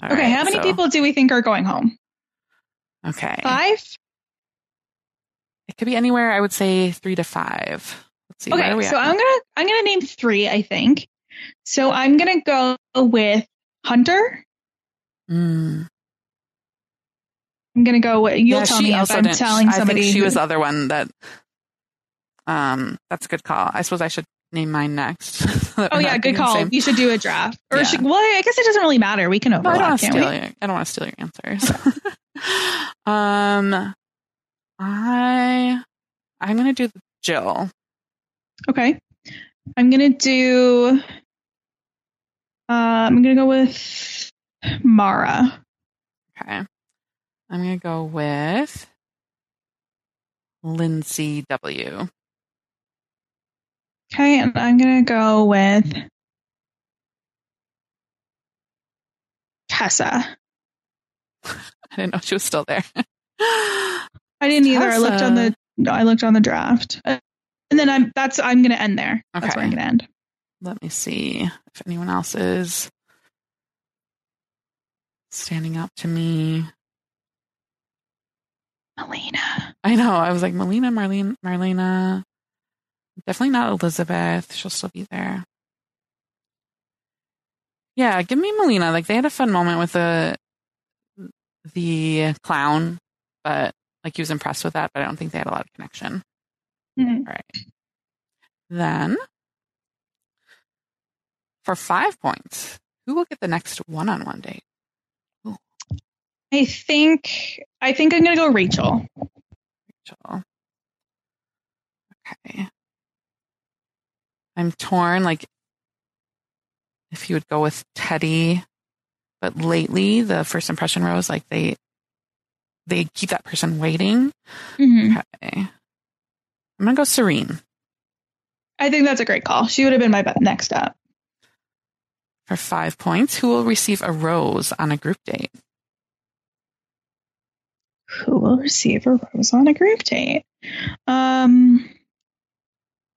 All
okay,
right,
how many
so-
people do we think are going home?
Okay.
Five?
It could be anywhere, I would say three to five. Let's see. where are we
Okay, so? I'm gonna I'm gonna name three, I think. So I'm gonna go with Hunter.
Mm.
I'm gonna go with you'll
Yeah,
tell me if I'm telling
I
somebody
think she
who-
was the other one that. Um, that's a good call. I suppose I should name mine next. so
Oh yeah, good call. You should do a draft. Or
Yeah.
should, well, I guess it doesn't really matter. We can
No, I don't
overlap,
want to
can't
steal
we?
your. I don't want to steal your answers. um, I I'm gonna do Jill.
Okay. I'm gonna do. Uh, I'm gonna go with Mara.
Okay, I'm gonna go with Lyndsey W.
Okay, and I'm gonna go with Tessa.
I didn't know she was still there.
I didn't either. I looked on the. I looked on the draft, and then I'm. That's. I'm gonna end there. That's where I'm gonna end.
Let me see if anyone else is standing up to me.
Melina.
I know. I was like, Melina, Marlene, Marlena. Definitely not Elizabeth. She'll still be there. Yeah, give me Melina. Like they had a fun moment with the the clown, but like he was impressed with that, but I don't think they had a lot of connection.
Mhm.
All right. Then for five points, who will get the next one on one date?
I think. I think I'm gonna go Rachel.
Rachel. Okay. I'm torn. Like, if you would go with Teddi, but lately the first impression rose, like they they keep that person waiting.
Mhm.
Okay. I'm gonna go Serene
I think that's a great call. She would have been my next up.
for five points. Who will receive a rose on a group date?
Who will receive a rose on a group date? Um,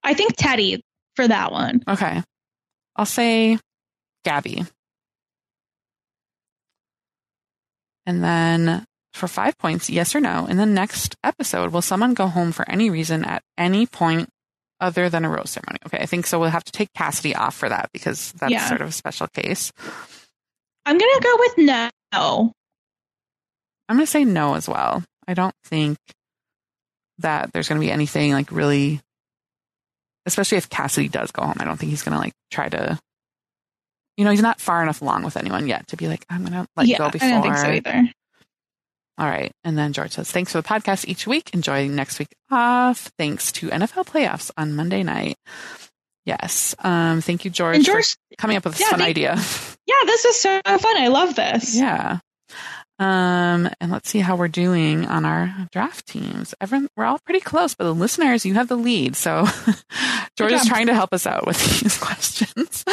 I think Teddi for that one.
Okay. I'll say Gabby. And then for five points, yes or no. In the next episode, will someone go home for any reason at any point other than a rose ceremony? Okay, I think so. We'll have to take Cassidy off for that because that's
Yeah.
sort of a special case.
I'm gonna go with no.
I'm going to say no as well. I don't think that there's going to be anything like really, especially if Cassidy does go home. I don't think he's going to like try to, you know, he's not far enough along with anyone yet to be like, I'm going to let you
yeah,
go before.
I don't think so either.
All right. And then George says, thanks for the podcast each week. Enjoy next week off. Thanks to NFL playoffs on Monday night. Yes. Um, thank you, George,
George,
coming up with this
Yeah,
fun
thank-
idea.
yeah, this is so fun. I love this.
Yeah. Um, and let's see how we're doing on our draft teams. Everyone, we're all pretty close, but the listeners, you have the lead. So George is trying to help us out with these questions.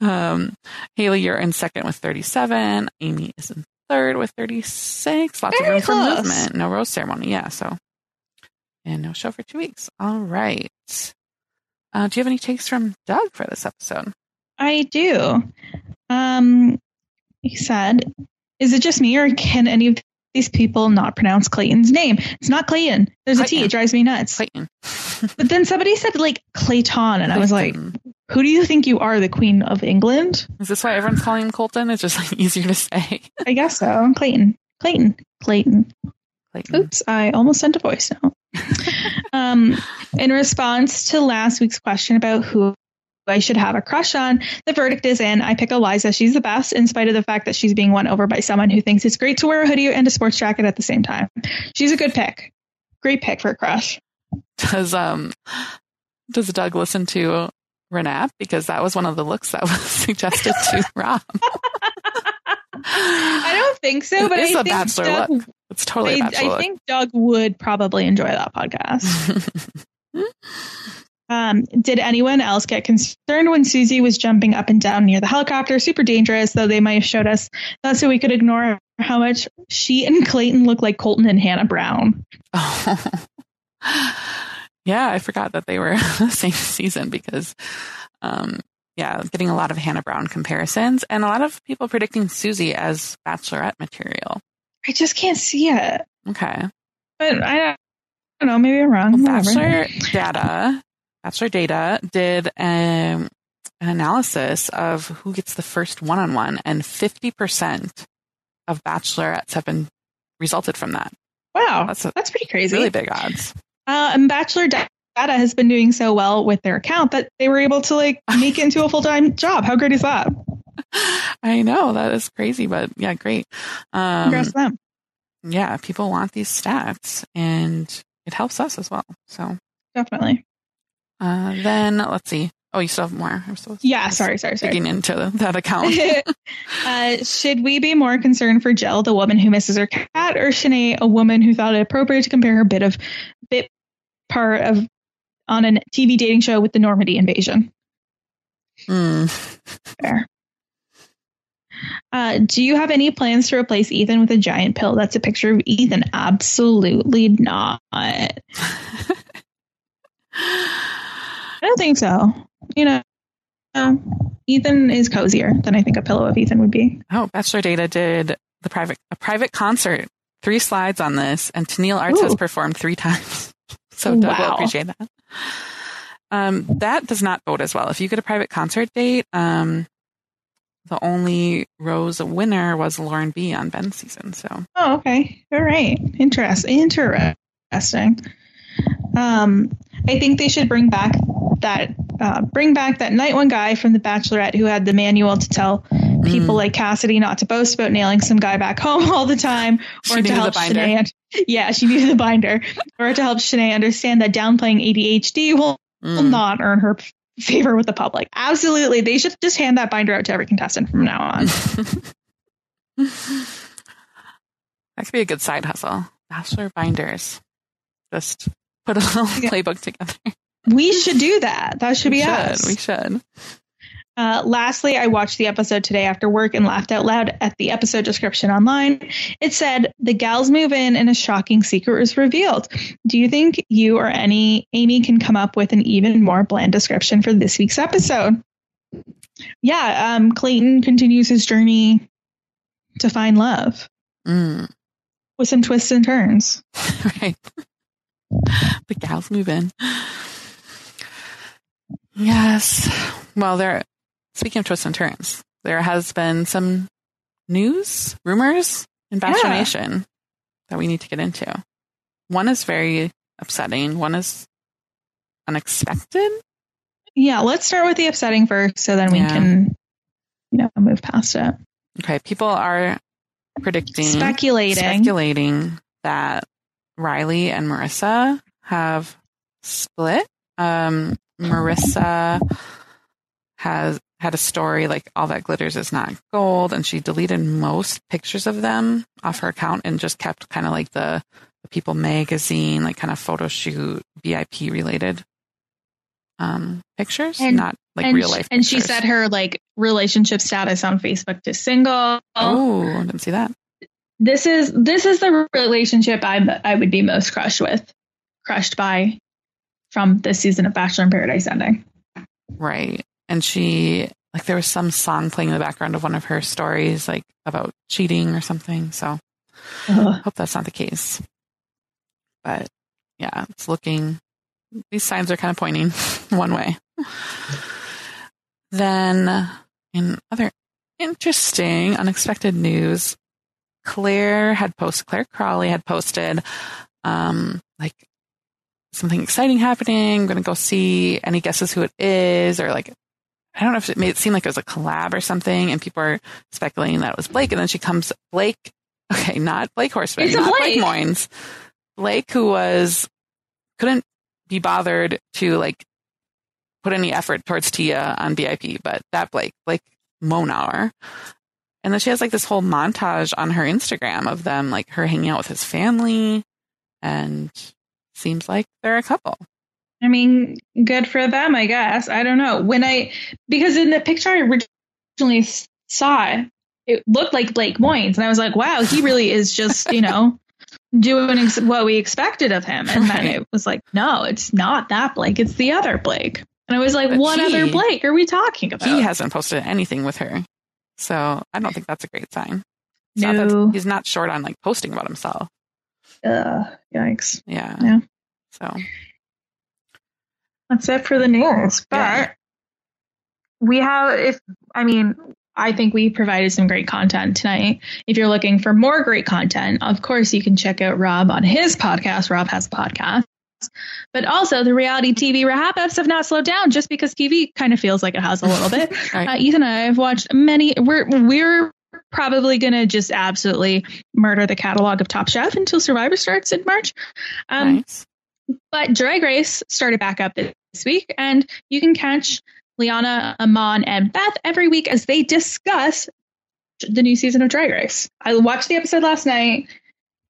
Um, Haley, you're in second with 37. Ami is in third with 36. Lots of
Very
room for movement. No rose ceremony. Yeah. So, and no show for two weeks. All right. Uh, do you have any takes from Doug for this episode?
I do. Um, he said, "Is it just me, or can any of these people not pronounce Clayton's name? It's not Clayton. There's a T.
Clayton.
It drives me nuts."
Clayton.
But then somebody said like Clayton, and I was like, "Who do you think you are, the Queen of England?"
is this why everyone's calling him Colton? It's just like easier to say.
I guess so. Clayton. Clayton. Clayton.
Clayton.
Oops, I almost sent a voice note. um, in response to last week's question about who I should have a crush on, the verdict is in. I pick Eliza. She's the best, in spite of the fact that she's being won over by someone who thinks it's great to wear a hoodie and a sports jacket at the same time. She's a good pick. Great pick for a crush.
Does um does Doug listen to Renap? Because that was one of the looks that was suggested to Rob.
I don't think so, but
is
I
a
think
bachelor
Doug,
look. It's totally
I,
bachelor
I think Doug would probably enjoy that podcast. Um, did anyone else get concerned when Susie was jumping up and down near the helicopter? Super dangerous, though they might have showed us that so we could ignore how much she and Clayton look like Colton and Hannah Brown.
Oh. yeah, I forgot that they were the same season because um yeah, getting a lot of Hannah Brown comparisons and a lot of people predicting Susie as bachelorette material.
I just can't see it.
Okay.
But I don't, I don't know. Maybe I'm wrong.
Well, Bachelor Data, Bachelor Data did um, an analysis of who gets the first one-on-one, and 50% of bachelorettes have been resulted from that.
Wow,
That's a
that's pretty crazy.
really big odds.
Uh, and Bachelor Data has been doing so well with their account that they were able to like make it into a full time job. How great is that?
I know that is crazy, but yeah, great. Um,
Congrats to them.
yeah, people want these stats, and it helps us as well. So
Definitely.
Uh, then let's see. Oh, you still have more. I'm still
Yeah. Sorry. Sorry. Sorry.
digging into that account.
uh, should we be more concerned for Jill, the woman who misses her cat, or Shanae, a woman who thought it appropriate to compare her bit of bit part of on a TV dating show with the Normandy invasion?
Hmm.
Fair. Uh, do you have any plans to replace Ethan with a giant pill that's a picture of Ethan? Absolutely not. I don't think so. You know, uh, Ethan is cozier than I think a pillow of Ethan would be.
Oh, Bachelor Data did the private a private concert. Three slides on this, and Tenille Arts has performed three times. So Doug will appreciate that. Um, that does not vote as well. If you get a private concert date, um, the only Rose winner was Lauren B on Ben's season. So
Oh, okay. All right. Interest. Interesting. Um, I think they should bring back that uh, bring back that night one guy from The Bachelorette who had the manual to tell people
Mm.
like Cassidy not to boast about nailing some guy back home all the time, or to help. Shanae. Yeah, she needed the binder, or to help Shanae understand that downplaying ADHD will, will
Mm.
not earn her favor with the public. Absolutely, they should just hand that binder out to every contestant from now on.
that could be a good side hustle. Bachelor binders. Just put a little
Yeah.
playbook together.
We should do that. That should
we
be
should.
us.
We should.
Uh, lastly, I watched the episode today after work and laughed out loud at the episode description online. It said, The gals move in and a shocking secret is revealed. Do you think you or any Ami can come up with an even more bland description for this week's episode? Yeah, um, Clayton continues his journey to find love.
Mm.
with some twists and turns.
right. The gals move in. Yes. Well, there. Speaking of twists and turns, there has been some news, rumors in Bachelor
Yeah.
That we need to get into. One is very upsetting. One is unexpected.
Yeah, let's start with the upsetting first, so then we
Yeah.
can, you know, move past it.
Okay, people are predicting,
Speculating.
speculating that Riley and Maurissa have split. Um, Maurissa has had a story like all that glitters is not gold, and she deleted most pictures of them off her account and just kept kind of like the, the People magazine, like kind of photo shoot, VIP related um, pictures,
And-
not like real
she-
life.
and she set her like relationship status on Facebook to single.
"Oh, I didn't see that."
This is this is the relationship I I would be most crushed with, crushed by, from this season of Bachelor in Paradise ending.
Right. And she, like, there was some song playing in the background of one of her stories, like about cheating or something. So
Ugh.
hope that's not the case. But yeah, it's looking, these signs are kind of pointing one way. Then, in other interesting, unexpected news, Clare had posted, Clare Crawley had posted, um, like something exciting happening. I'm going to go see. Any guesses who it is? Or like, I don't know if it made it seem like it was a collab or something. And people are speculating that it was Blake. And then she comes, Blake. Okay, not Blake Horstmann,
It's
not Blake
Blake.
Moynes. Blake, who was couldn't be bothered to like put any effort towards Tia on BIP, but that Blake, Blake Monauer. And then she has like this whole montage on her Instagram of them, like her hanging out with his family, and seems like they're a couple.
I mean, good for them, I guess. I don't know. When I because in the picture I originally saw, it looked like Blake Moynes, and I was like, wow, he really is just you know doing ex- what we expected of him. And then it was like, no, it's not that Blake. It's the other Blake. And I was like,
But
what
he-
other Blake are we talking about?
He hasn't posted anything with her, so I don't think that's a great sign. It's not
No.
he's not short on like posting about himself.
Ugh, yikes.
Yeah.
Yeah.
So
That's it for the news. But
Yeah.
we have, if I mean, I think we provided some great content tonight. If you're looking for more great content, of course, you can check out Rob on his podcast. Rob has a podcast. But also, the reality TV wrap ups have not slowed down just because TV kind of feels like it has a little bit.
right.
Uh, Ethan and I have watched many. We're we're probably gonna just absolutely murder the catalog of Top Chef until Survivor starts in March. Um,
nice.
but Drag Race started back up this week, and you can catch Liana, Amon, and Beth every week as they discuss the new season of Drag Race. I watched the episode last night.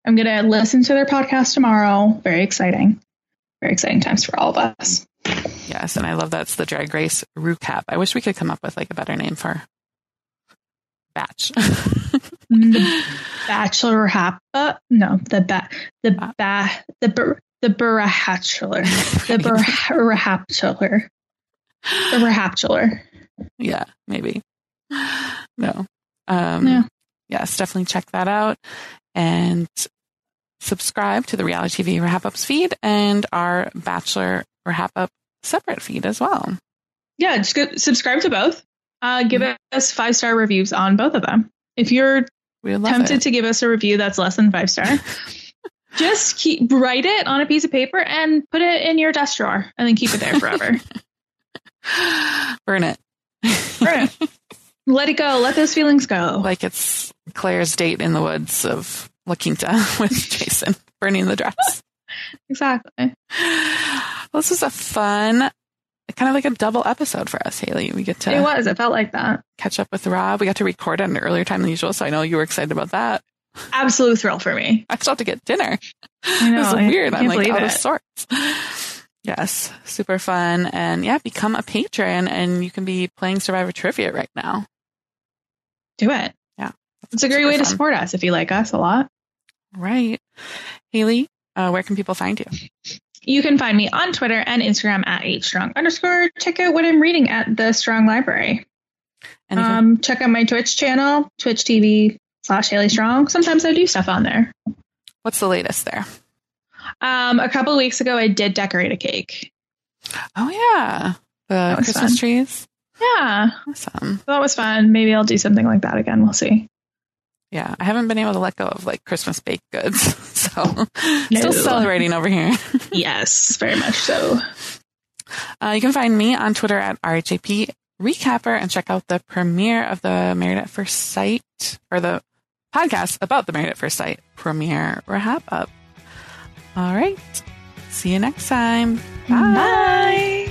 I'm going to listen to their podcast tomorrow. Very exciting. Very exciting times for all of us.
Yes, and I love that's the Drag Race recap. I wish we could come up with like a better name for batch.
The Bachelor Happa? No, the ba- the ba- the bur- the Burahatular. The Burahatular. The Burahatular.
yeah, maybe. No. Um,
Yeah.
Yes, definitely check that out and subscribe to the reality TV wrap ups feed and our Bachelor wrap up separate feed as well.
Yeah, just go, subscribe to both. Uh, give us five star reviews on both of them. If you're
We would love
tempted
it.
to give us a review that's less than five star, just keep write it on a piece of paper and put it in your desk drawer, and then keep it there forever.
Burn it.
Burn it. Let it go. Let those feelings go.
like it's Clare's date in the woods of La Quinta with Jason burning the dress.
exactly.
This is a fun, kind of like a double episode for us, Haley. We get to
It was. It felt like that.
catch up with Rob. We got to record at an earlier time than usual, so I know you were excited about that.
Absolute thrill for me.
I still have to get dinner.
I know.
This is
I-
weird.
I
I'm like out
it.
of sorts. Yes, super fun. And yeah, become a patron and you can be playing Survivor Trivia right now.
Do it.
Yeah.
It's a great way to support us if you like us a lot.
Right. Haley, uh, where can people find you?
You can find me on Twitter and Instagram at hstrong underscore. Check out what I'm reading at the Strong Library. Um, check out my Twitch channel, Twitch TV slash Haley Strong. Sometimes I do stuff on there.
What's the latest there?
Um, a couple of weeks ago, I did decorate a cake.
Oh yeah, the Christmas
fun.
trees.
Yeah,
Awesome.
that was fun. Maybe I'll do something like that again. We'll see.
Yeah, I haven't been able to let go of like Christmas baked goods, so
No.
still celebrating over here.
Yes, very much so.
Uh, you can find me on Twitter at RHAP Recapper and check out the premiere of the Married at First Sight or the podcast about the Married at First Sight premiere wrap up. All right. See you next time. Bye.
Bye.